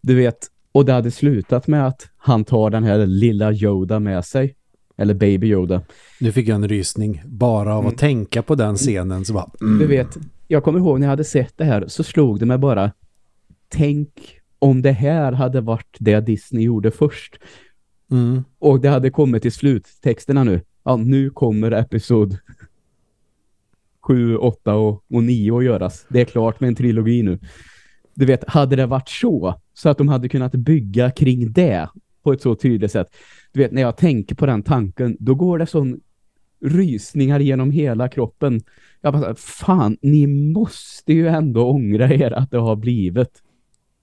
Du vet, och det hade slutat med att han tar den här lilla Yoda med sig. Eller Baby Yoda. Nu fick jag en rysning. Bara av att tänka på den scenen så bara... Mm. Du vet, jag kommer ihåg när jag hade sett det här så slog det mig bara tänk om det här hade varit det Disney gjorde först. Mm. Och det hade kommit till sluttexterna nu. Ja, nu kommer episod 7, 8 och, och 9 att göras. Det är klart med en trilogi nu. Du vet, hade det varit så, så att de hade kunnat bygga kring det på ett så tydligt sätt. Du vet, när jag tänker på den tanken, då går det sån rysningar genom hela kroppen. Jag bara, fan, ni måste ju ändå ångra er att det har blivit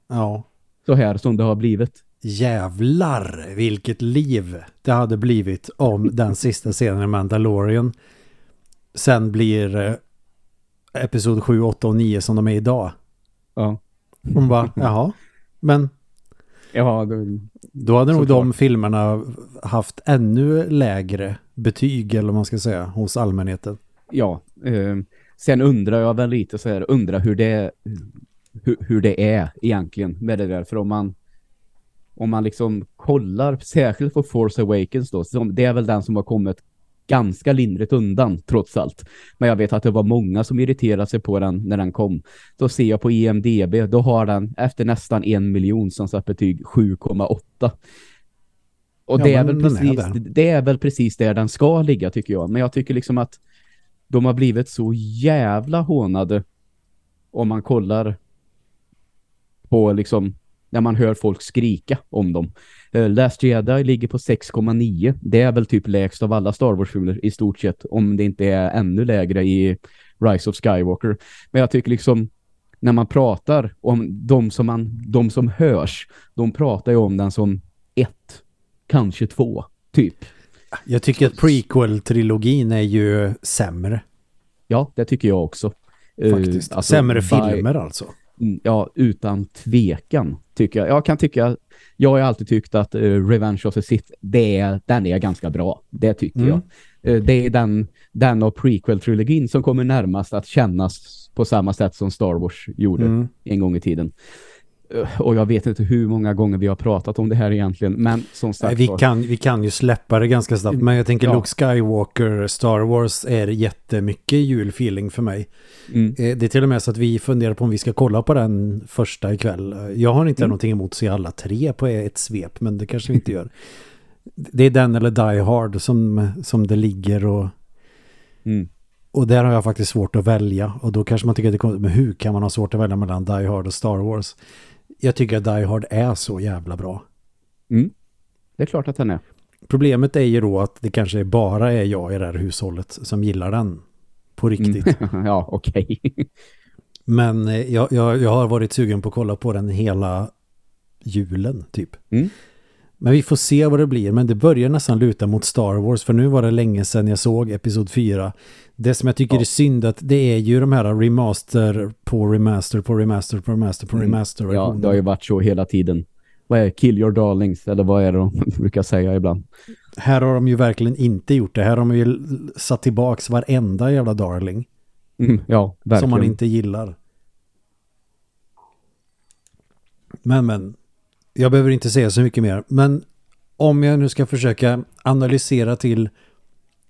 Ja. så här som det har blivit. Jävlar vilket liv det hade blivit om den sista scenen i Mandalorian sen blir eh, episod 7, 8 och 9 som de är idag. Ja. Hon bara, jaha. Men Ja, då, då hade nog Såklart. de filmerna haft ännu lägre betyg eller vad man ska säga hos allmänheten. ja. Eh, sen undrar jag väl lite så här, undrar hur det hur, hur det är egentligen med det där. För om man om man liksom kollar särskilt på Force Awakens då, det är väl den som har kommit ganska lindrigt undan trots allt. Men jag vet att det var många som irriterade sig på den när den kom. Då ser jag på IMDB, då har den efter nästan en miljon som satt betyg 7,8. Och Ja, det, är väl är precis, där. det är väl precis där den ska ligga tycker jag. Men jag tycker liksom att de har blivit så jävla hånade om man kollar på liksom när man hör folk skrika om dem. Uh, Last Jedi ligger på 6,9. Det är väl typ lägst av alla Star Wars-filmer i stort sett. Om det inte är ännu lägre i Rise of Skywalker. Men jag tycker liksom när man pratar om de som, man, de som hörs, de pratar ju om den som ett, kanske två, typ. Jag tycker att prequel-trilogin är ju sämre Ja, det tycker jag också. Eh, faktiskt. alltså, sämre by- filmer alltså. Mm, Ja, utan tvekan tycker jag. Jag kan tycka, jag har alltid tyckt att uh, Revenge of the Sith, det är, den är ganska bra. Det tycker Mm. jag. Eh, det är den, den av prequel-trilogin som kommer närmast att kännas på samma sätt som Star Wars gjorde Mm. en gång i tiden. Eh, och jag vet inte hur många gånger vi har pratat om det här egentligen, men som sagt vi, kan, vi kan ju släppa det ganska snabbt. Men jag tänker Ja. Luke Skywalker, Star Wars är jättemycket julfeeling för mig. Mm. Eh, Det är till och med så att vi funderar på om vi ska kolla på den första ikväll. Jag har inte Mm. någonting emot att se alla tre på ett svep, men det kanske vi inte gör. Det är den eller Die Hard som, som det ligger och, Mm. och där har jag faktiskt svårt att välja. Och då kanske man tycker att det konstigt, men hur kan man ha svårt att välja mellan Die Hard och Star Wars? Jag tycker att Die Hard är så jävla bra. Mm. Det är klart att den är. Problemet är ju då att det kanske bara är jag i det här hushållet som gillar den på riktigt. ja, okej. Men eh, jag, jag, jag har varit sugen på att kolla på den hela julen typ. Mm. Men vi får se vad det blir. Men det börjar nästan luta mot Star Wars. För nu var det länge sedan jag såg Episod 4. Det som jag tycker Ja. är synd att det är ju de här remaster på remaster på remaster på remaster på Mm. remaster. Ja, det har ju varit så hela tiden. Vad är Kill Your Darlings? Eller vad är det de brukar säga ibland? Här har de ju verkligen inte gjort det. Här har de ju satt tillbaks varenda jävla darling. Mm, ja, verkligen. Som man inte gillar. Men, men. Jag behöver inte säga så mycket mer. Men om jag nu ska försöka analysera till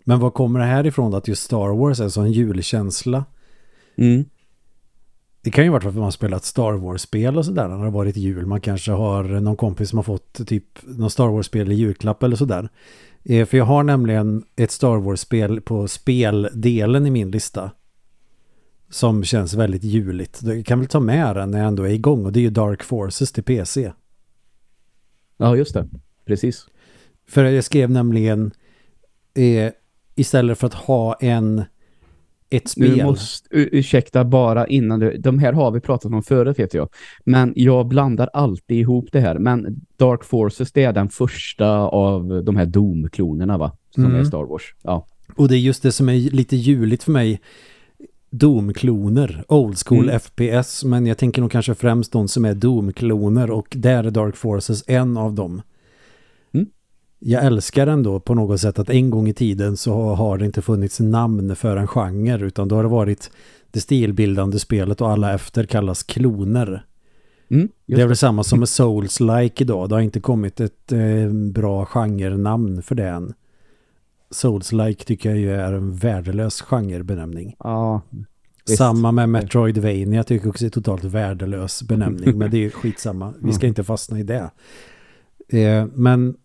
men vad kommer det här ifrån att just Star Wars är så en julkänsla? Mm. Det kan ju vara för att man har spelat Star Wars-spel och sådär när det har varit jul. Man kanske har någon kompis som har fått typ någon Star Wars-spel i julklapp eller sådär. Eh, För jag har nämligen ett Star Wars-spel på speldelen i min lista. Som känns väldigt juligt. Jag kan väl ta med den när jag ändå är igång och det är ju Dark Forces till PC. Ja, just det. Precis. För jag skrev nämligen eh, istället för att ha en ett spel. Du måste, ursäkta bara innan du, de här har vi pratat om förut vet jag. Men jag blandar alltid ihop det här. Men Dark Forces det är den första av de här Doom-klonerna va? Som Mm. är Star Wars. Ja. Och det är just det som är lite juligt för mig. Doom-kloner, old school Mm. FPS, men jag tänker nog kanske främst de som är Doom-kloner och där är Dark Forces en av dem. Mm. Jag älskar ändå på något sätt att en gång i tiden så har det inte funnits namn för en genre utan då har det varit det stilbildande spelet och alla efter kallas kloner. Mm, Det är väl samma som med Souls-like idag. Det har inte kommit ett eh, bra genre-namn för det än. Souls-like tycker jag ju är en värdelös genrebenämning. Ja, visst. Samma med Metroidvania tycker jag också är totalt värdelös benämning. men det är ju skitsamma. Vi ska inte fastna i det. Eh, men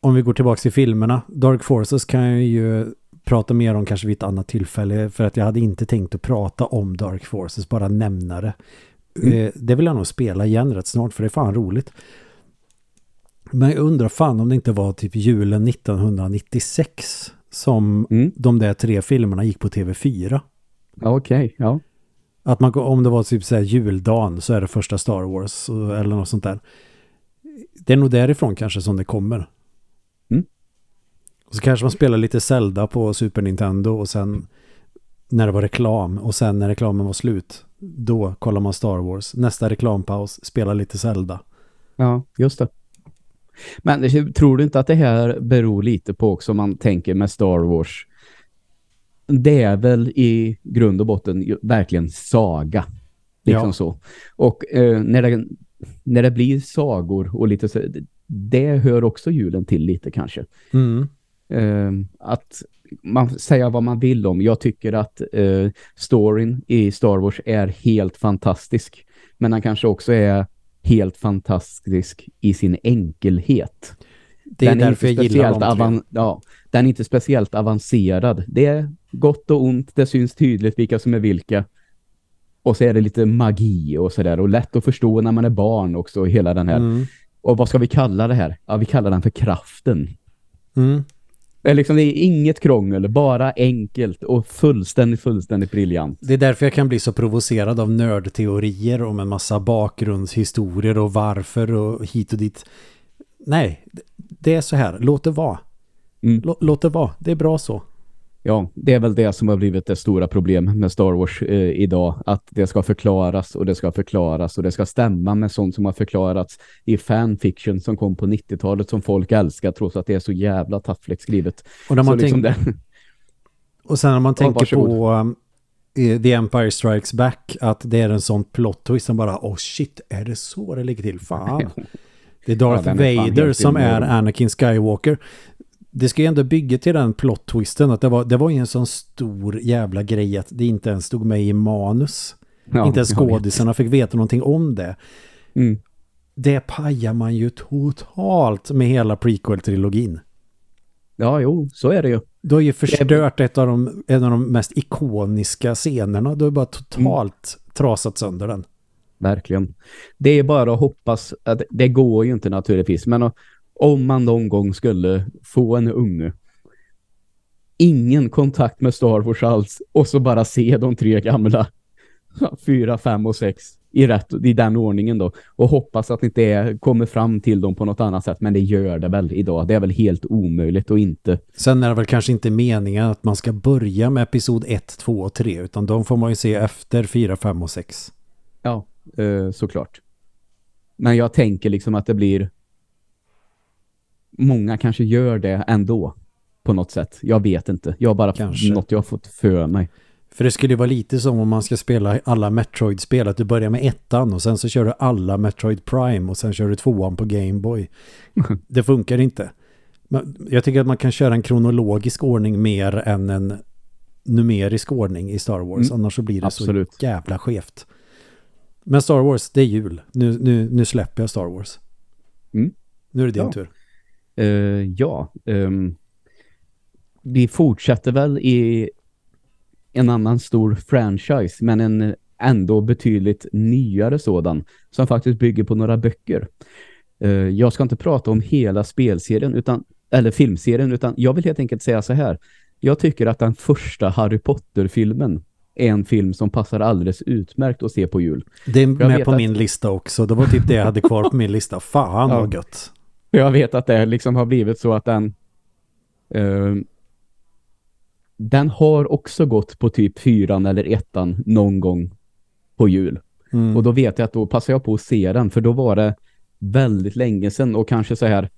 om vi går tillbaka till filmerna. Dark Forces kan jag ju prata mer om kanske vid ett annat tillfälle. För att jag hade inte tänkt att prata om Dark Forces, bara nämna det. Eh, det vill jag nog spela igen rätt snart för det är fan roligt. Men jag undrar fan om det inte var typ julen 1996 som Mm. de där tre filmerna gick på TV4. Ja, okej. Ja. Att man, om det var typ så här juldagen så är det första Star Wars eller något sånt där. Det är nog därifrån kanske som det kommer. Mm. Och så kanske man spelar lite Zelda på Super Nintendo och sen när det var reklam och sen när reklamen var slut då kollar man Star Wars. Nästa reklampaus, spelar lite Zelda. Ja, just det. Men tror du inte att det här beror lite på också om man tänker med Star Wars? Det är väl i grund och botten verkligen saga. Liksom Ja. så. Och eh, när, det, när det blir sagor och lite så, det hör också julen till lite kanske. Mm. Eh, att man säger vad man vill om. Jag tycker att eh, storyn i Star Wars är helt fantastisk. Men den kanske också är helt fantastisk i sin enkelhet. Det är den därför inte jag gillar speciellt de tre. avan- ja, Den är inte speciellt avancerad. Det är gott och ont. Det syns tydligt vilka som är vilka. Och så är det lite magi och sådär. Och lätt att förstå när man är barn också. Hela den här. Mm. Och vad ska vi kalla det här? Ja, vi kallar den för kraften. Mm. Är, liksom, det är inget krångel, bara enkelt och fullständigt, fullständigt briljant. Det är därför jag kan bli så provocerad av nördteorier om en massa bakgrundshistorier och varför och hit och dit. Nej, det är så här. Låt det vara. Mm. Lå- Låt det vara. Det är bra så. Ja, det är väl det som har blivit det stora problemet med Star Wars eh, idag. Att det ska förklaras och det ska förklaras och det ska stämma med sånt som har förklarats i fanfiction som kom på 90-talet som folk älskar trots att det är så jävla taffligt skrivet. Och, när man så liksom det... och sen när man Ja, tänker varsågod. på um, The Empire Strikes Back att det är en sån plot twist som bara, oh shit, är det så det ligger till? Fan. Det är Darth Ja, är Vader som är. Anakin Skywalker. Det ska ju ändå bygga till den plot-twisten att det var, det var ju en sån stor jävla grej att det inte ens stod med i manus. Ja, inte ens skådisarna fick veta någonting om det. Mm. Det pajar man ju totalt med hela prequel-trilogin. Ja, jo, så är det ju. Du har ju förstört ett av de, en av de mest ikoniska scenerna. Du har bara totalt trasat sönder den. Verkligen. Det är bara att hoppas att det går ju inte naturligtvis, men om man någon gång skulle få en unge ingen kontakt med Star Wars alls och så bara se de tre gamla fyra, fem och sex i rätt i den ordningen då och hoppas att det inte kommer fram till dem på något annat sätt men det gör det väl idag. Det är väl helt omöjligt och inte Sen är det väl kanske inte meningen att man ska börja med episod 1, 2 och 3 utan de får man ju se efter 4, 5 och 6. Ja, eh, såklart. Men jag tänker liksom att det blir många kanske gör det ändå på något sätt. Jag vet inte. Jag har bara Kanske. något jag har fått för mig. För det skulle vara lite som om man ska spela alla Metroid-spel att du börjar med ettan och sen så kör du alla Metroid Prime och sen kör du tvåan på Game Boy. Det funkar inte. Jag tycker att man kan köra en kronologisk ordning mer än en numerisk ordning i Star Wars. Mm, Annars så blir det absolut. så jävla skevt. Men Star Wars, det är jul. Nu, nu, nu släpper jag Star Wars. Mm. Nu är det din Ja. tur. Eh, ja, ehm, vi fortsätter väl i en annan stor franchise, men en ändå betydligt nyare sådan, som faktiskt bygger på några böcker. Eh, jag ska inte prata om hela spelserien, utan, eller filmserien, utan jag vill helt enkelt säga så här. Jag tycker att den första Harry Potter-filmen är en film som passar alldeles utmärkt att se på jul. Det är med på att- min lista också. Det var typ det jag hade kvar på min lista. Fan Ja. vad gött. För jag vet att det liksom har blivit så att den eh, den har också gått på typ fyran eller ettan någon gång på jul. Mm. Och då vet jag att då passar jag på att se den för då var det väldigt länge sedan och kanske så här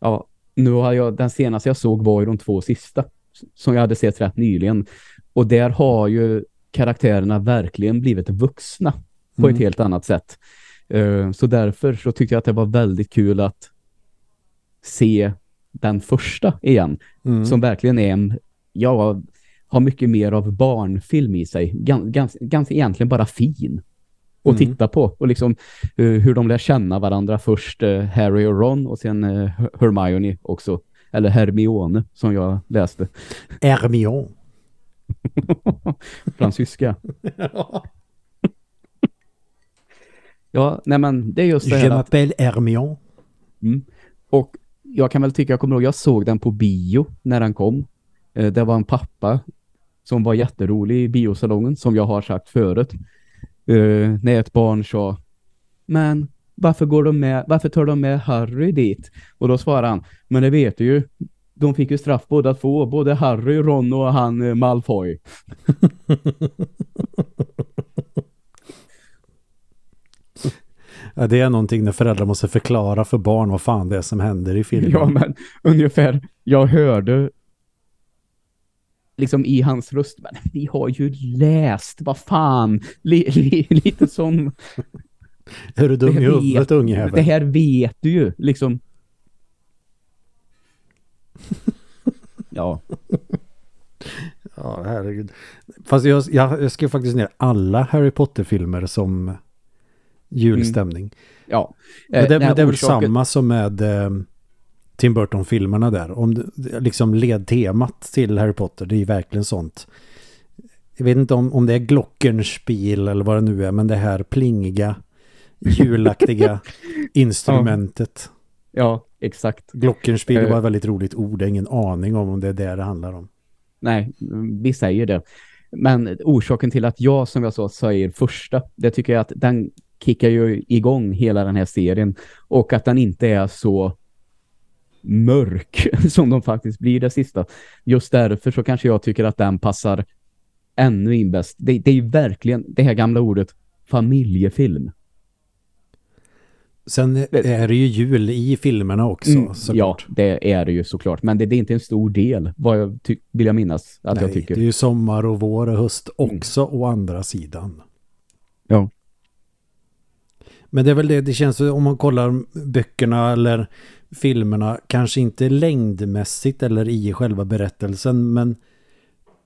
ja, nu har jag den senaste jag såg var ju de två sista som jag hade sett rätt nyligen. Och där har ju karaktärerna verkligen blivit vuxna på Mm. ett helt annat sätt. Eh, Så därför så tyckte jag att det var väldigt kul att se den första igen. Mm. Som verkligen är en, ja, har mycket mer av barnfilm i sig. Gan, ganska, ganska egentligen bara fin att Mm. titta på. Och liksom eh, hur de lär känna varandra först eh, Harry och Ron och sen Her- Hermione också. Eller Hermione som jag läste. Hermione. Fransyska. Ja, nej men det är just det Je m'appelle Hermione. Mm. Och jag kan väl tycka, jag kommer ihåg, jag såg den på bio när den kom. Eh, det var en pappa som var jätterolig i biosalongen, som jag har sagt förut. Eh, när ett barn sa, men varför går de med, varför tar de med Harry dit? Och då svarade han, men det vet du ju, de fick ju straff båda två, både Harry, Ron och han eh, Malfoy. Ja, det är någonting när föräldrar måste förklara för barn vad fan det är som händer i filmen. Ja, men ungefär, jag hörde liksom i hans röst, men vi har ju läst, vad fan, li, li, lite sån, är du dum i det huvudet ungjävel? det här vet du ju, liksom. Ja, Ja, herregud. Fast jag, jag, jag skrev faktiskt ner alla Harry Potter-filmer som julstämning. ja. Men det, Eh, men det är väl samma som med eh, Tim Burton-filmerna där. Om liksom ledtemat till Harry Potter, det är ju verkligen sånt. Jag vet inte om, om det är Glockenspiel eller vad det nu är, men det här plingiga, julaktiga instrumentet. Ja, exakt. Glockenspiel Eh. var ett väldigt roligt ord, jag har ingen aning om om det är det det handlar om. Nej, vi säger det. Men orsaken till att jag, som jag sa, säger första, det tycker jag att den kickar ju igång hela den här serien och att den inte är så mörk som de faktiskt blir det sista. Just därför så kanske jag tycker att den passar ännu in bäst. Det, det är ju verkligen det här gamla ordet familjefilm. Sen är det ju jul i filmerna också. Mm, ja, det är det ju såklart. Men det, det är inte en stor del, vad jag vill jag minnas att Nej, jag tycker. det är ju sommar och vår och höst mm. också mm. å andra sidan. Ja. Men det är väl det, det känns om man kollar böckerna eller filmerna, kanske inte längdmässigt eller i själva berättelsen, men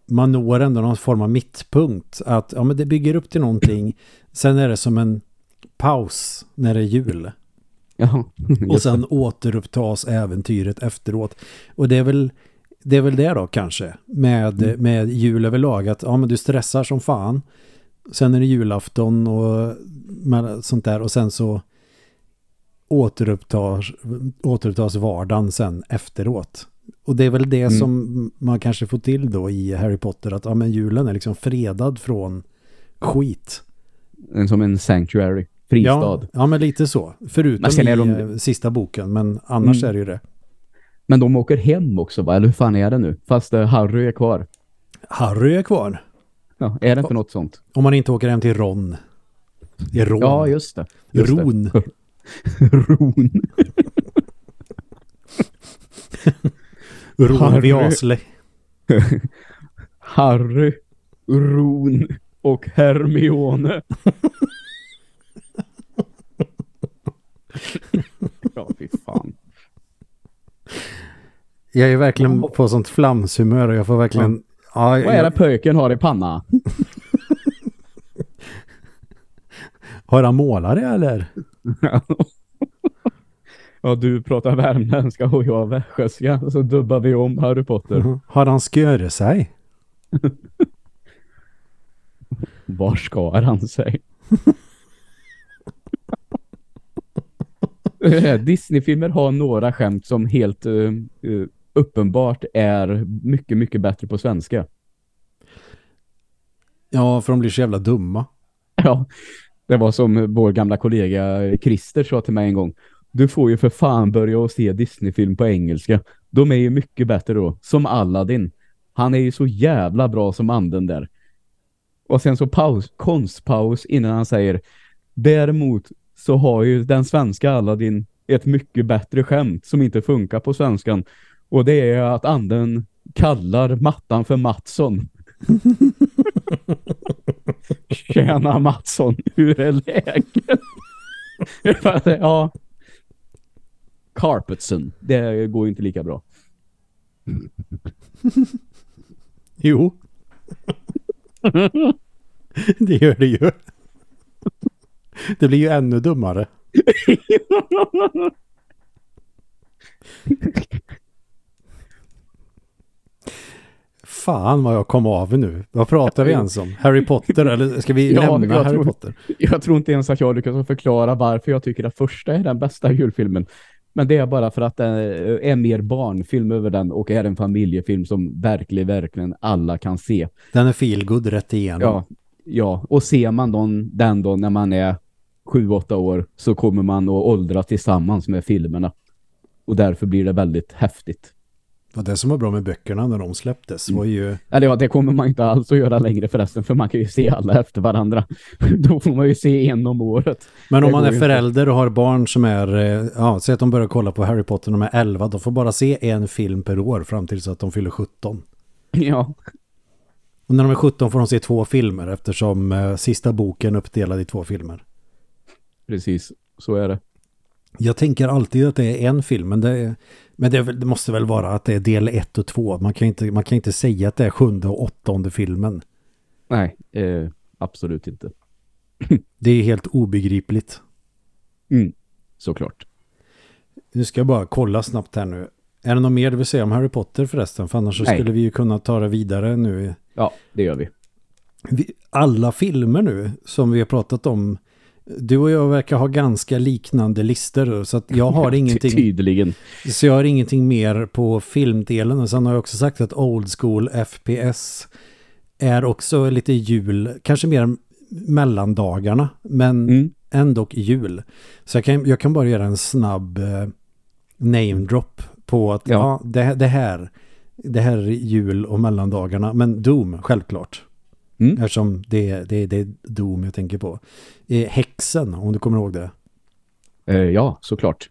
man når ändå någon form av mittpunkt. Att ja, men det bygger upp till någonting. Sen är det som en paus när det är jul. Ja, och sen det. återupptas äventyret efteråt. Och det är väl det är väl det då kanske med, mm. med jul överlag att ja men du stressar som fan sen är det julafton och sånt där och sen så återupptas, återupptas vardagen sen efteråt. Och det är väl det mm. som man kanske får till då i Harry Potter att ja men julen är liksom fredad från skit. Som en sanctuary fristad. Ja, ja men lite så. Förutom i de... Eh, sista boken, men annars mm. är det ju det. Men de åker hem också, va? eller hur fan är det nu? Fast uh, Harry är kvar. Harry är kvar? Ja, är det inte något sånt? Om man inte åker hem till Ron. I Ron. Ja, just det. Just Ron. Det. Ron. Ron vid Asle. Harry, Ron och Hermione. ja, fy fan. Jag är verkligen på sånt flamshumör och jag får verkligen... Ja, Vad är det pöken har i panna? Har han målat det eller? ja, du pratar värmländska och jag västgötska. Så dubbar vi om Harry Potter. Mm. Har han sköre sig? Var skar han sig? Eh, Disney-filmer har några skämt som helt uh, uh, uppenbart är mycket, mycket bättre på svenska. Ja, för de blir så jävla dumma. Ja, det var som vår gamla kollega Christer sa till mig en gång. Du får ju för fan börja och se Disney-film på engelska. De är ju mycket bättre då. Som Aladdin. Han är ju så jävla bra som anden där. Och sen så paus, konstpaus innan han säger Däremot så har ju den svenska Aladdin ett mycket bättre skämt som inte funkar på svenskan. Och det är att anden kallar mattan för Mattsson. Tjena Mattsson, hur är läget? ja. Carpetson, det går ju inte lika bra. jo. det gör det ju. Det blir ju ännu dummare. Fan vad jag kom av nu. Vad pratar vi ens om? Harry Potter eller ska vi ja, lämna Harry tror, Potter? Jag tror inte ens att jag lyckas förklara varför jag tycker att första är den bästa julfilmen. Men det är bara för att det är mer barnfilm över den och är en familjefilm som verkligen, verkligen alla kan se. Den är feelgood rätt igenom. Ja, ja. och ser man den, den då när man är sju, åtta år så kommer man att åldra tillsammans med filmerna. Och därför blir det väldigt häftigt. Och det som var bra med böckerna när de släpptes var ju... Mm. Eller ja, det kommer man inte alls att göra längre förresten för man kan ju se alla efter varandra. Då får man ju se en om året. Men om man är förälder och har barn som är... Eh, ja, säg att de börjar kolla på Harry Potter när de är 11. De får bara se en film per år fram tills att de fyller 17. Ja. Och när de är 17 får de se två filmer eftersom eh, sista boken är uppdelad i två filmer. Precis, så är det. Jag tänker alltid att det är en film, men det, är, men det, det, måste väl vara att det är del ett och två. Man kan inte, man kan inte säga att det är sjunde och åttonde filmen. Nej, eh, absolut inte. det är helt obegripligt. Mm, såklart. Nu ska jag bara kolla snabbt här nu. Är det något mer du vill säga om Harry Potter förresten? För annars så skulle vi ju kunna ta det vidare nu. Ja, det gör vi. vi. Alla filmer nu som vi har pratat om du och jag verkar ha ganska liknande listor så jag har ingenting tydligen. Så jag har ingenting mer på filmdelen och sen har jag också sagt att old school FPS är också lite jul, kanske mer mellandagarna men mm. ändå jul. Så jag kan, jag kan bara göra en snabb eh, name drop på att Ja. ja. det, det här det här är jul och mellandagarna. Men Doom, självklart. Mm. Eftersom det, det, det är Doom jag tänker på. Eh, Häxen, om du kommer ihåg det. Eh, ja, såklart.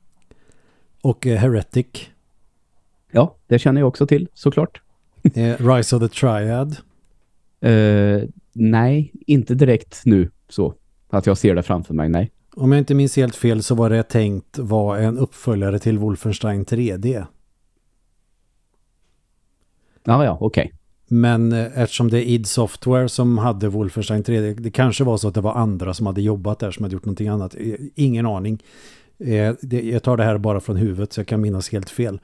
Och eh, Heretic. Ja, det känner jag också till, såklart. Rise of the Triad. Nej, inte direkt nu så. Att jag ser det framför mig, nej. Om jag inte minns helt fel så var det tänkt vara en uppföljare till Wolfenstein 3D. Ja, ja, okej. Men eh, eftersom det är id Software som hade Wolfenstein 3D, det kanske var så att det var andra som hade jobbat där som hade gjort någonting annat. Eh, Ingen aning. Eh, det, jag tar det här bara från huvudet så jag kan minnas helt fel.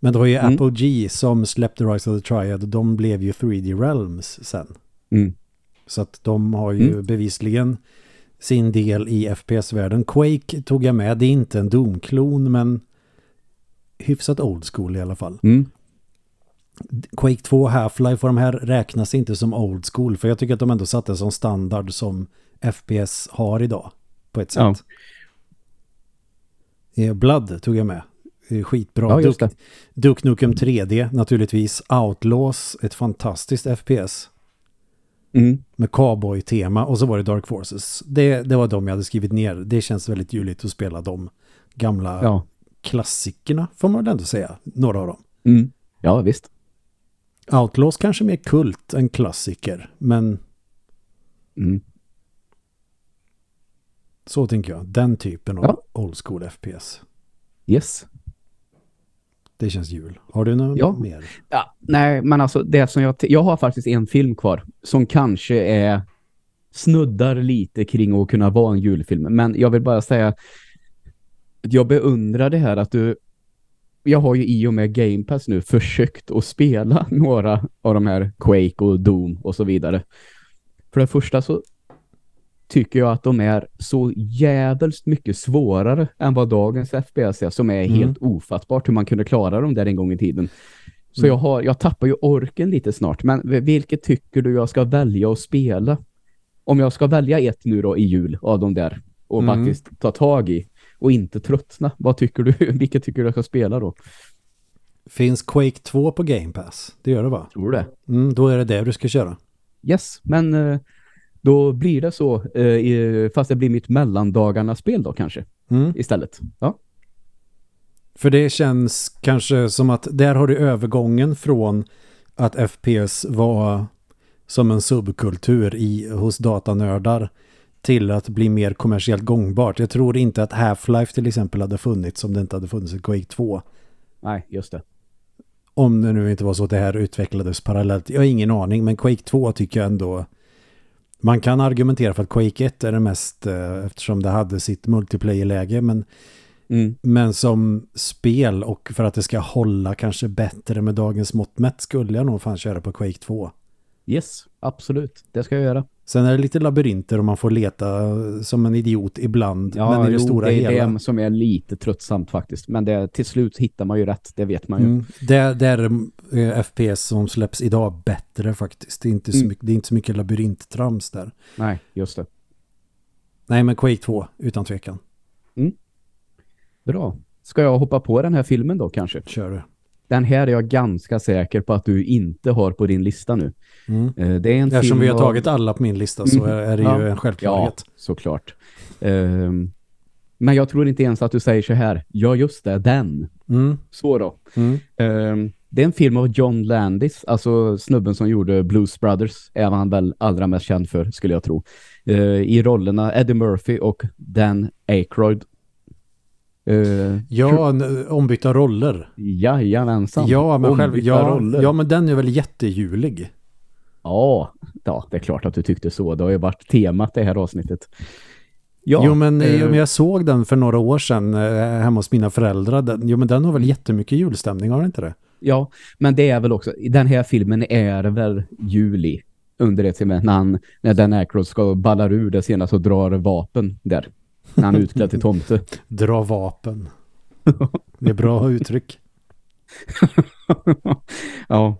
Men det var ju Mm. Apogee som släppte Rise of the Triad och de blev ju 3D Realms sen. Mm. Så att de har ju Mm. bevisligen sin del i FPS-världen. Quake tog jag med, det är inte en Doom-klon men hyfsat old school i alla fall. Mm. Quake 2 och Half-Life och de här räknas inte som old school för jag tycker att de ändå satte sån standard som FPS har idag på ett Ja. sätt. Eh, Blood tog jag med. Skitbra. Ja, Duke, Duke Nukem 3D naturligtvis. Outlaws, ett fantastiskt FPS Mm. med cowboy-tema och så var det Dark Forces. Det, det var de jag hade skrivit ner. Det känns väldigt juligt att spela de gamla Ja. klassikerna får man väl ändå säga. Några av dem. Mm. Ja, visst. Outlaws kanske mer kult än klassiker, men Mm. så tänker jag. Den typen av Ja. old school FPS. Yes. Det känns jul. Har du något Ja. mer? Ja, nej, men alltså det som jag... Jag har faktiskt en film kvar som kanske är snuddar lite kring att kunna vara en julfilm. Men jag vill bara säga att jag beundrar det här att du... Jag har ju i och med Game Pass nu försökt att spela några av de här Quake och Doom och så vidare. För det första så tycker jag att de är så jävligt mycket svårare än vad dagens FPS är som är Mm. helt ofattbart hur man kunde klara dem där en gång i tiden. Så Mm. jag, har, jag tappar ju orken lite snart. Men vilket tycker du jag ska välja att spela? Om jag ska välja ett nu då i jul av de där och Mm. faktiskt ta tag i och inte tröttna. Vad tycker du? Vilket tycker du jag ska spela då? Finns Quake 2 på Game Pass? Det gör det va? Tror du det? Mm, då är det det du ska köra. Yes, men eh, då blir det så. eh, fast det blir mitt mellandagarna spel då kanske Mm. istället. Ja. För det känns kanske som att där har du övergången från att FPS var som en subkultur i, hos datanördar till att bli mer kommersiellt gångbart. Jag tror inte att Half-Life till exempel hade funnits om det inte hade funnits ett Quake 2. Nej, just det. Om det nu inte var så att det här utvecklades parallellt. Jag har ingen aning, men Quake 2 tycker jag ändå... Man kan argumentera för att Quake 1 är det mest eh, eftersom det hade sitt multiplayer-läge, men, Mm. men som spel och för att det ska hålla kanske bättre med dagens mått mätt skulle jag nog fan köra på Quake 2. Yes, absolut. Det ska jag göra. Sen är det lite labyrinter och man får leta som en idiot ibland, Ja, men i det jo, stora det är hela. det som är lite tröttsamt faktiskt. Men det, till slut hittar man ju rätt, det vet man ju. Mm. Det, det är eh, FPS som släpps idag bättre faktiskt. Det är inte så Mm. mycket, det är inte så mycket labyrinttrams där. Nej, just det. Nej, men Quake 2, utan tvekan. Bra. Ska jag hoppa på den här filmen då kanske? Kör du. Den här är jag ganska säker på att du inte har på din lista nu. Mm. Eh, Det är en Eftersom vi har tagit alla på min lista så Mm. är det ju Ja. en självklarhet. Ja, såklart. Ehm, men jag tror inte ens att du säger så här. Ja, just det, den. Mm. Så då. Mm. Ehm, det är en film av John Landis, alltså snubben som gjorde Blues Brothers, är han väl allra mest känd för, skulle jag tro. Eh, I rollerna Eddie Murphy och Dan Aykroyd. Uh, Ja, ombytta roller. Jajamensan. Ja, men själv, Ombytta ja, roller. ja, men den är väl jättejulig. Ja, ja, det är klart att du tyckte så. Det har ju varit temat det här avsnittet. Ja, jo, men, jo, men jag såg den för några år sedan eh, hemma hos mina föräldrar. Den, jo, men den har väl jättemycket julstämning, har den inte det? Ja, men det är väl också, den här filmen är väl juli under det med när, han, när Dan Aykroyd ska ballar ur det senast och drar vapen där. När han är utklädd till tomte. Dra vapen. Det är bra uttryck. ja.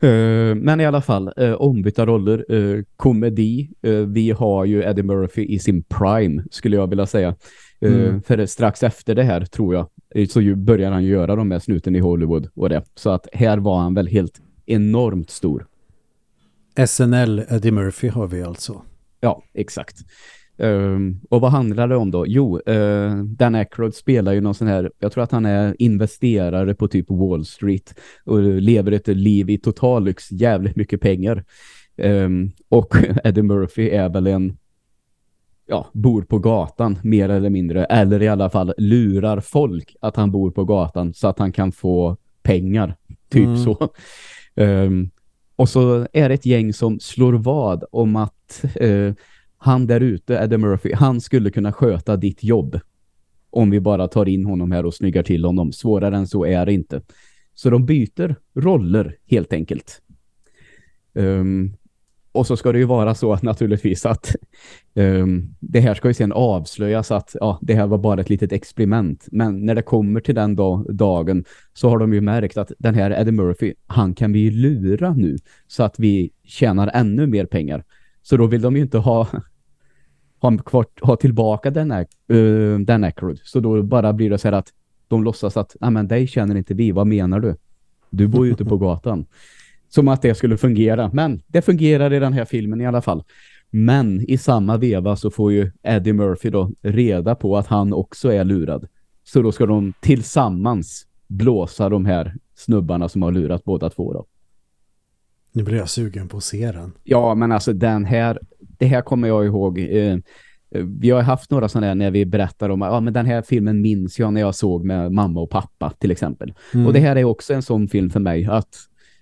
Eh, men i alla fall, uh, ombytta roller, eh, komedi. Vi har ju Eddie Murphy i sin prime, skulle jag vilja säga. Mm. För strax efter det här, tror jag, så ju börjar han göra de här snuten i Hollywood och det. Så att här var han väl helt enormt stor. SNL Eddie Murphy har vi alltså. Ja, exakt. Um, och vad handlar det om då? Jo, uh, Dan Aykroyd spelar ju någon sån här, jag tror att han är investerare på typ Wall Street och lever ett liv i total lyx, jävligt mycket pengar. Um, och Eddie Murphy är väl en ja, bor på gatan mer eller mindre, eller i alla fall lurar folk att han bor på gatan så att han kan få pengar, typ mm. så. Um, och så är det ett gäng som slår vad om att uh, han där ute, Eddie Murphy, han skulle kunna sköta ditt jobb om vi bara tar in honom här och snyggar till honom. Svårare än så är det inte. Så de byter roller helt enkelt. Um, och så ska det ju vara så att naturligtvis att um, det här ska ju sen avslöjas att ja, det här var bara ett litet experiment. Men när det kommer till den dag dagen så har de ju märkt att den här Eddie Murphy, han kan vi ju lura nu så att vi tjänar ännu mer pengar. Så då vill de ju inte ha ha, kvart, ha tillbaka den, uh, den Ackroyd. Så då bara blir det så här att de låtsas att, nej men dig känner inte vi, vad menar du? Du bor ju ute på gatan. Som att det skulle fungera. Men det fungerar i den här filmen i alla fall. Men i samma veva så får ju Eddie Murphy då reda på att han också är lurad. Så då ska de tillsammans blåsa de här snubbarna som har lurat båda två då. Nu blir jag sugen på att se den. Ja, men alltså den här, det här kommer jag ihåg. Eh, vi har haft några sådana där när vi berättar om ja, men den här filmen minns jag när jag såg med mamma och pappa till exempel. Mm. Och det här är också en sån film för mig att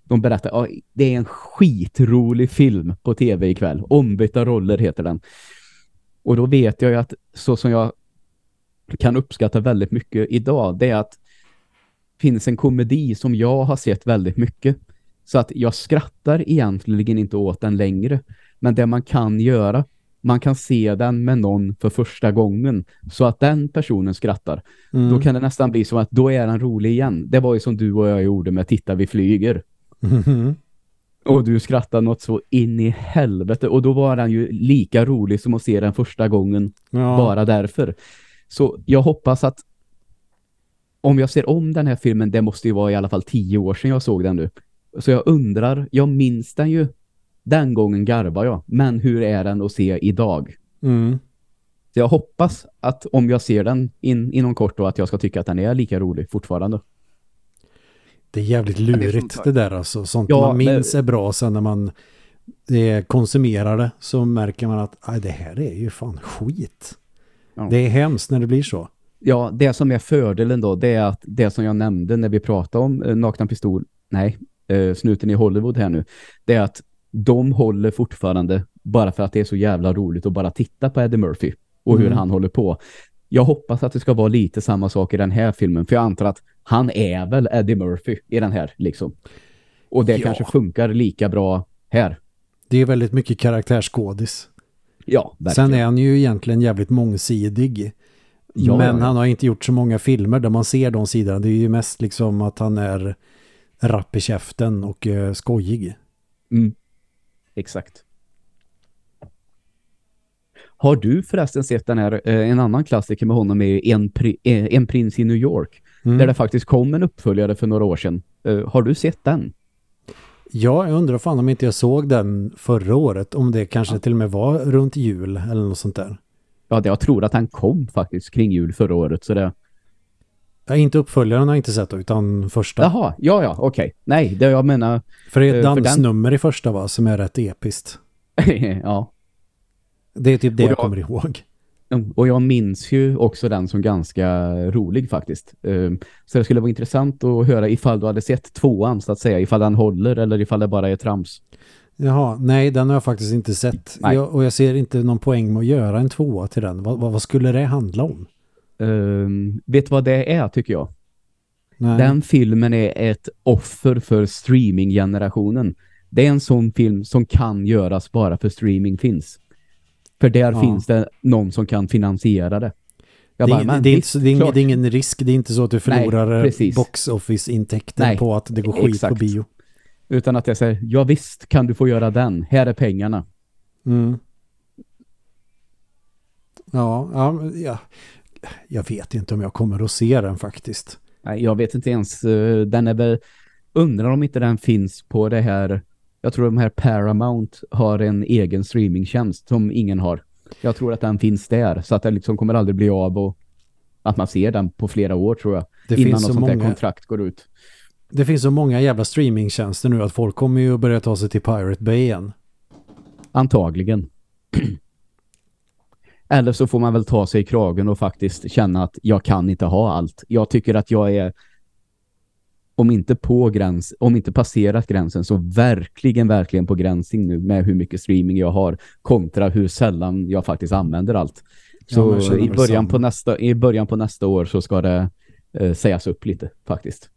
de berättar, ja, det är en skitrolig film på tv ikväll. Ombytta roller heter den. Och då vet jag ju att så som jag kan uppskatta väldigt mycket idag, det är att finns en komedi som jag har sett väldigt mycket. Så att jag skrattar egentligen inte åt den längre. Men det man kan göra, man kan se den med någon för första gången så att den personen skrattar. Mm. Då kan det nästan bli som att då är den rolig igen. Det var ju som du och jag gjorde med Titta vi flyger. Mm. Och du skrattade något så in i helvete. Och då var den ju lika rolig som att se den första gången. Ja. Bara därför. Så jag hoppas att om jag ser om den här filmen, det måste ju vara i alla fall tio år sedan jag såg den nu. Så jag undrar, jag minns den ju. Den gången garvar jag. Men hur är den att se idag? Mm. Så jag hoppas att om jag ser den in, inom kort då att jag ska tycka att den är lika rolig fortfarande. Det är jävligt lurigt det, det där alltså. Sånt ja, man minns det... är bra sen när man det konsumerar det så märker man att det här är ju fan skit. Ja. Det är hemskt när det blir så. Ja, det som är fördelen då det är att det som jag nämnde när vi pratade om eh, Nakna Pistol, nej, eh, snuten i Hollywood här nu, det är att de håller fortfarande bara för att det är så jävla roligt att bara titta på Eddie Murphy och hur mm. han håller på. Jag hoppas att det ska vara lite samma sak i den här filmen för jag antar att han är väl Eddie Murphy i den här liksom. Och det ja. kanske funkar lika bra här. Det är väldigt mycket karaktärsskådis. Ja, verkligen. Sen är han ju egentligen jävligt mångsidig. Ja, men ja. han har inte gjort så många filmer där man ser de sidorna. Det är ju mest liksom att han är rapp i käften och uh, skojig. Mm. Exakt. Har du förresten sett den här, eh, en annan klassiker med honom är en, pri, eh, en prins i New York. Mm. Där det faktiskt kom en uppföljare för några år sedan. Har du sett den? Ja, jag undrar fan om inte jag såg den förra året. Om det kanske ja. till och med var runt jul eller något sånt där. Ja, jag tror att han kom faktiskt kring jul förra året. Så det, Ja, inte uppföljaren har jag inte sett utan första. Jaha, ja, ja, okej. Okay. Nej, det jag menar... För det är ett dansnummer den... i första va, som är rätt episkt. ja. Det är typ det jag, jag kommer ihåg. Och jag minns ju också den som ganska rolig faktiskt. Ehm, så det skulle vara intressant att höra ifall du hade sett tvåan så att säga. Ifall den håller eller ifall det bara är trams. Jaha, nej den har jag faktiskt inte sett. Jag, och jag ser inte någon poäng med att göra en tvåa till den. Vad, vad skulle det handla om? Um, vet vad det är tycker jag? Nej. Den filmen är ett offer för streaminggenerationen. Det är en sån film som kan göras bara för streaming finns. För där ja. finns det någon som kan finansiera det. Det, bara, det, är inte, det, är ingen, det, är ingen, risk, det är inte så att du förlorar box office-intäkter på att det går skit exakt. på bio. Utan att jag säger, ja visst kan du få göra den, här är pengarna. Mm. Ja, ja, ja jag vet inte om jag kommer att se den faktiskt. Nej, jag vet inte ens. eh, Den är väl... Undrar om inte den finns på det här... Jag tror de här Paramount har en egen streamingtjänst som ingen har. Jag tror att den finns där. Så att det liksom kommer aldrig bli av och att man ser den på flera år tror jag. Det innan finns något så sånt många- kontrakt går ut. Det finns så många jävla streamingtjänster nu att folk kommer ju att börja ta sig till Pirate Bay igen. Antagligen. Eller så får man väl ta sig i kragen och faktiskt känna att jag kan inte ha allt. Jag tycker att jag är om inte på gräns, om inte passerat gränsen så verkligen, verkligen på gränsen nu med hur mycket streaming jag har kontra hur sällan jag faktiskt använder allt. Ja, Så känner i början, på nästa, i början på nästa år så ska det eh, sägas upp lite faktiskt.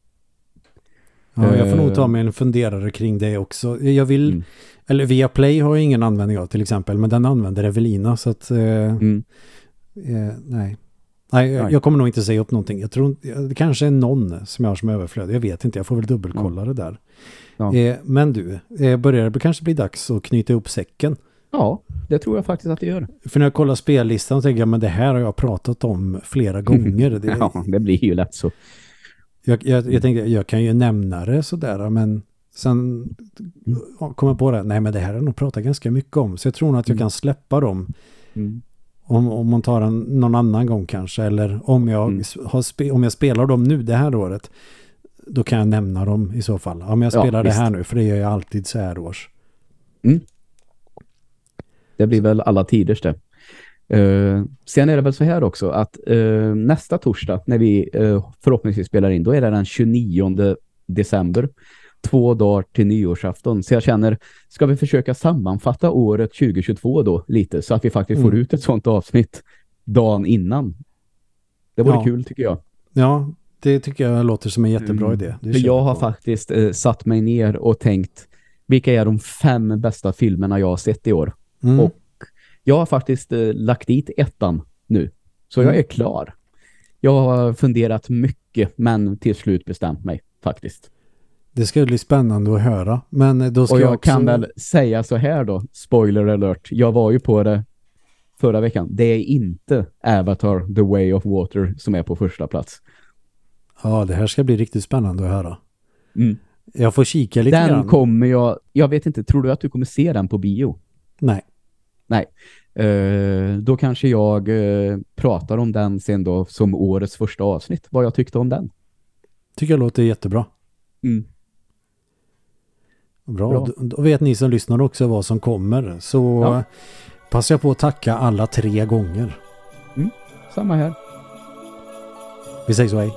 Ja, jag får nog ta Eh. mig en funderare kring det också. Jag vill, Mm. Eller Viaplay har jag ingen användning av till exempel, men den använder Evelina så att, eh, Mm. eh, nej. Nej, jag, jag kommer nog inte säga upp någonting. Jag tror det kanske är någon som jag har som överflöd. Jag vet inte, jag får väl dubbelkolla det där. Ja. Eh, men du, eh, börjar det kanske bli dags att knyta upp säcken? Ja, det tror jag faktiskt att det gör. För när jag kollar spellistan tänker jag, men det här har jag pratat om flera gånger. Det, Ja, det blir ju lätt så. Jag, jag, jag tänkte, jag kan ju nämna det sådär, men sen ja, kom jag på det. Nej, men det här har jag nog pratat ganska mycket om. Så jag tror nog att jag Mm. kan släppa dem Mm. om, om man tar en någon annan gång kanske. Eller om jag, Mm. har om jag spelar dem nu det här året, då kan jag nämna dem i så fall. Om jag Ja, spelar det visst. här nu, för det gör jag alltid så här års. Det blir väl alla tiders det. Uh, sen är det väl så här också att eh, nästa torsdag när vi eh, förhoppningsvis spelar in, då är det den 29 december. Två dagar till nyårsafton. Så jag känner, ska vi försöka sammanfatta året 2022 då lite så att vi faktiskt får Mm. ut ett sånt avsnitt dagen innan. Det vore Ja. kul tycker jag. Ja, det tycker jag låter som en jättebra Mm. idé. För jag har på. faktiskt eh, satt mig ner och tänkt vilka är de fem bästa filmerna jag har sett i år? Mm. och- Jag har faktiskt eh, lagt dit ettan nu. Så Mm. jag är klar. Jag har funderat mycket men till slut bestämt mig faktiskt. Det ska bli spännande att höra. Men eh, då ska Och jag jag också... kan väl säga så här då, spoiler alert. Jag var ju på det förra veckan. Det är inte Avatar The Way of Water som är på första plats. Ja, det här ska bli riktigt spännande att höra. Mm. Jag får kika lite Den grann. kommer jag, jag vet inte, tror du att du kommer se den på bio? Nej. Nej. Eh, då kanske jag eh, pratar om den sen då som årets första avsnitt. Vad jag tyckte om den. Tycker jag låter jättebra. Mm. Bra. Bra. Då, vet ni som lyssnar också vad som kommer. Så Ja. passar jag på att tacka alla tre gånger. Samma här. Vi säger så hej.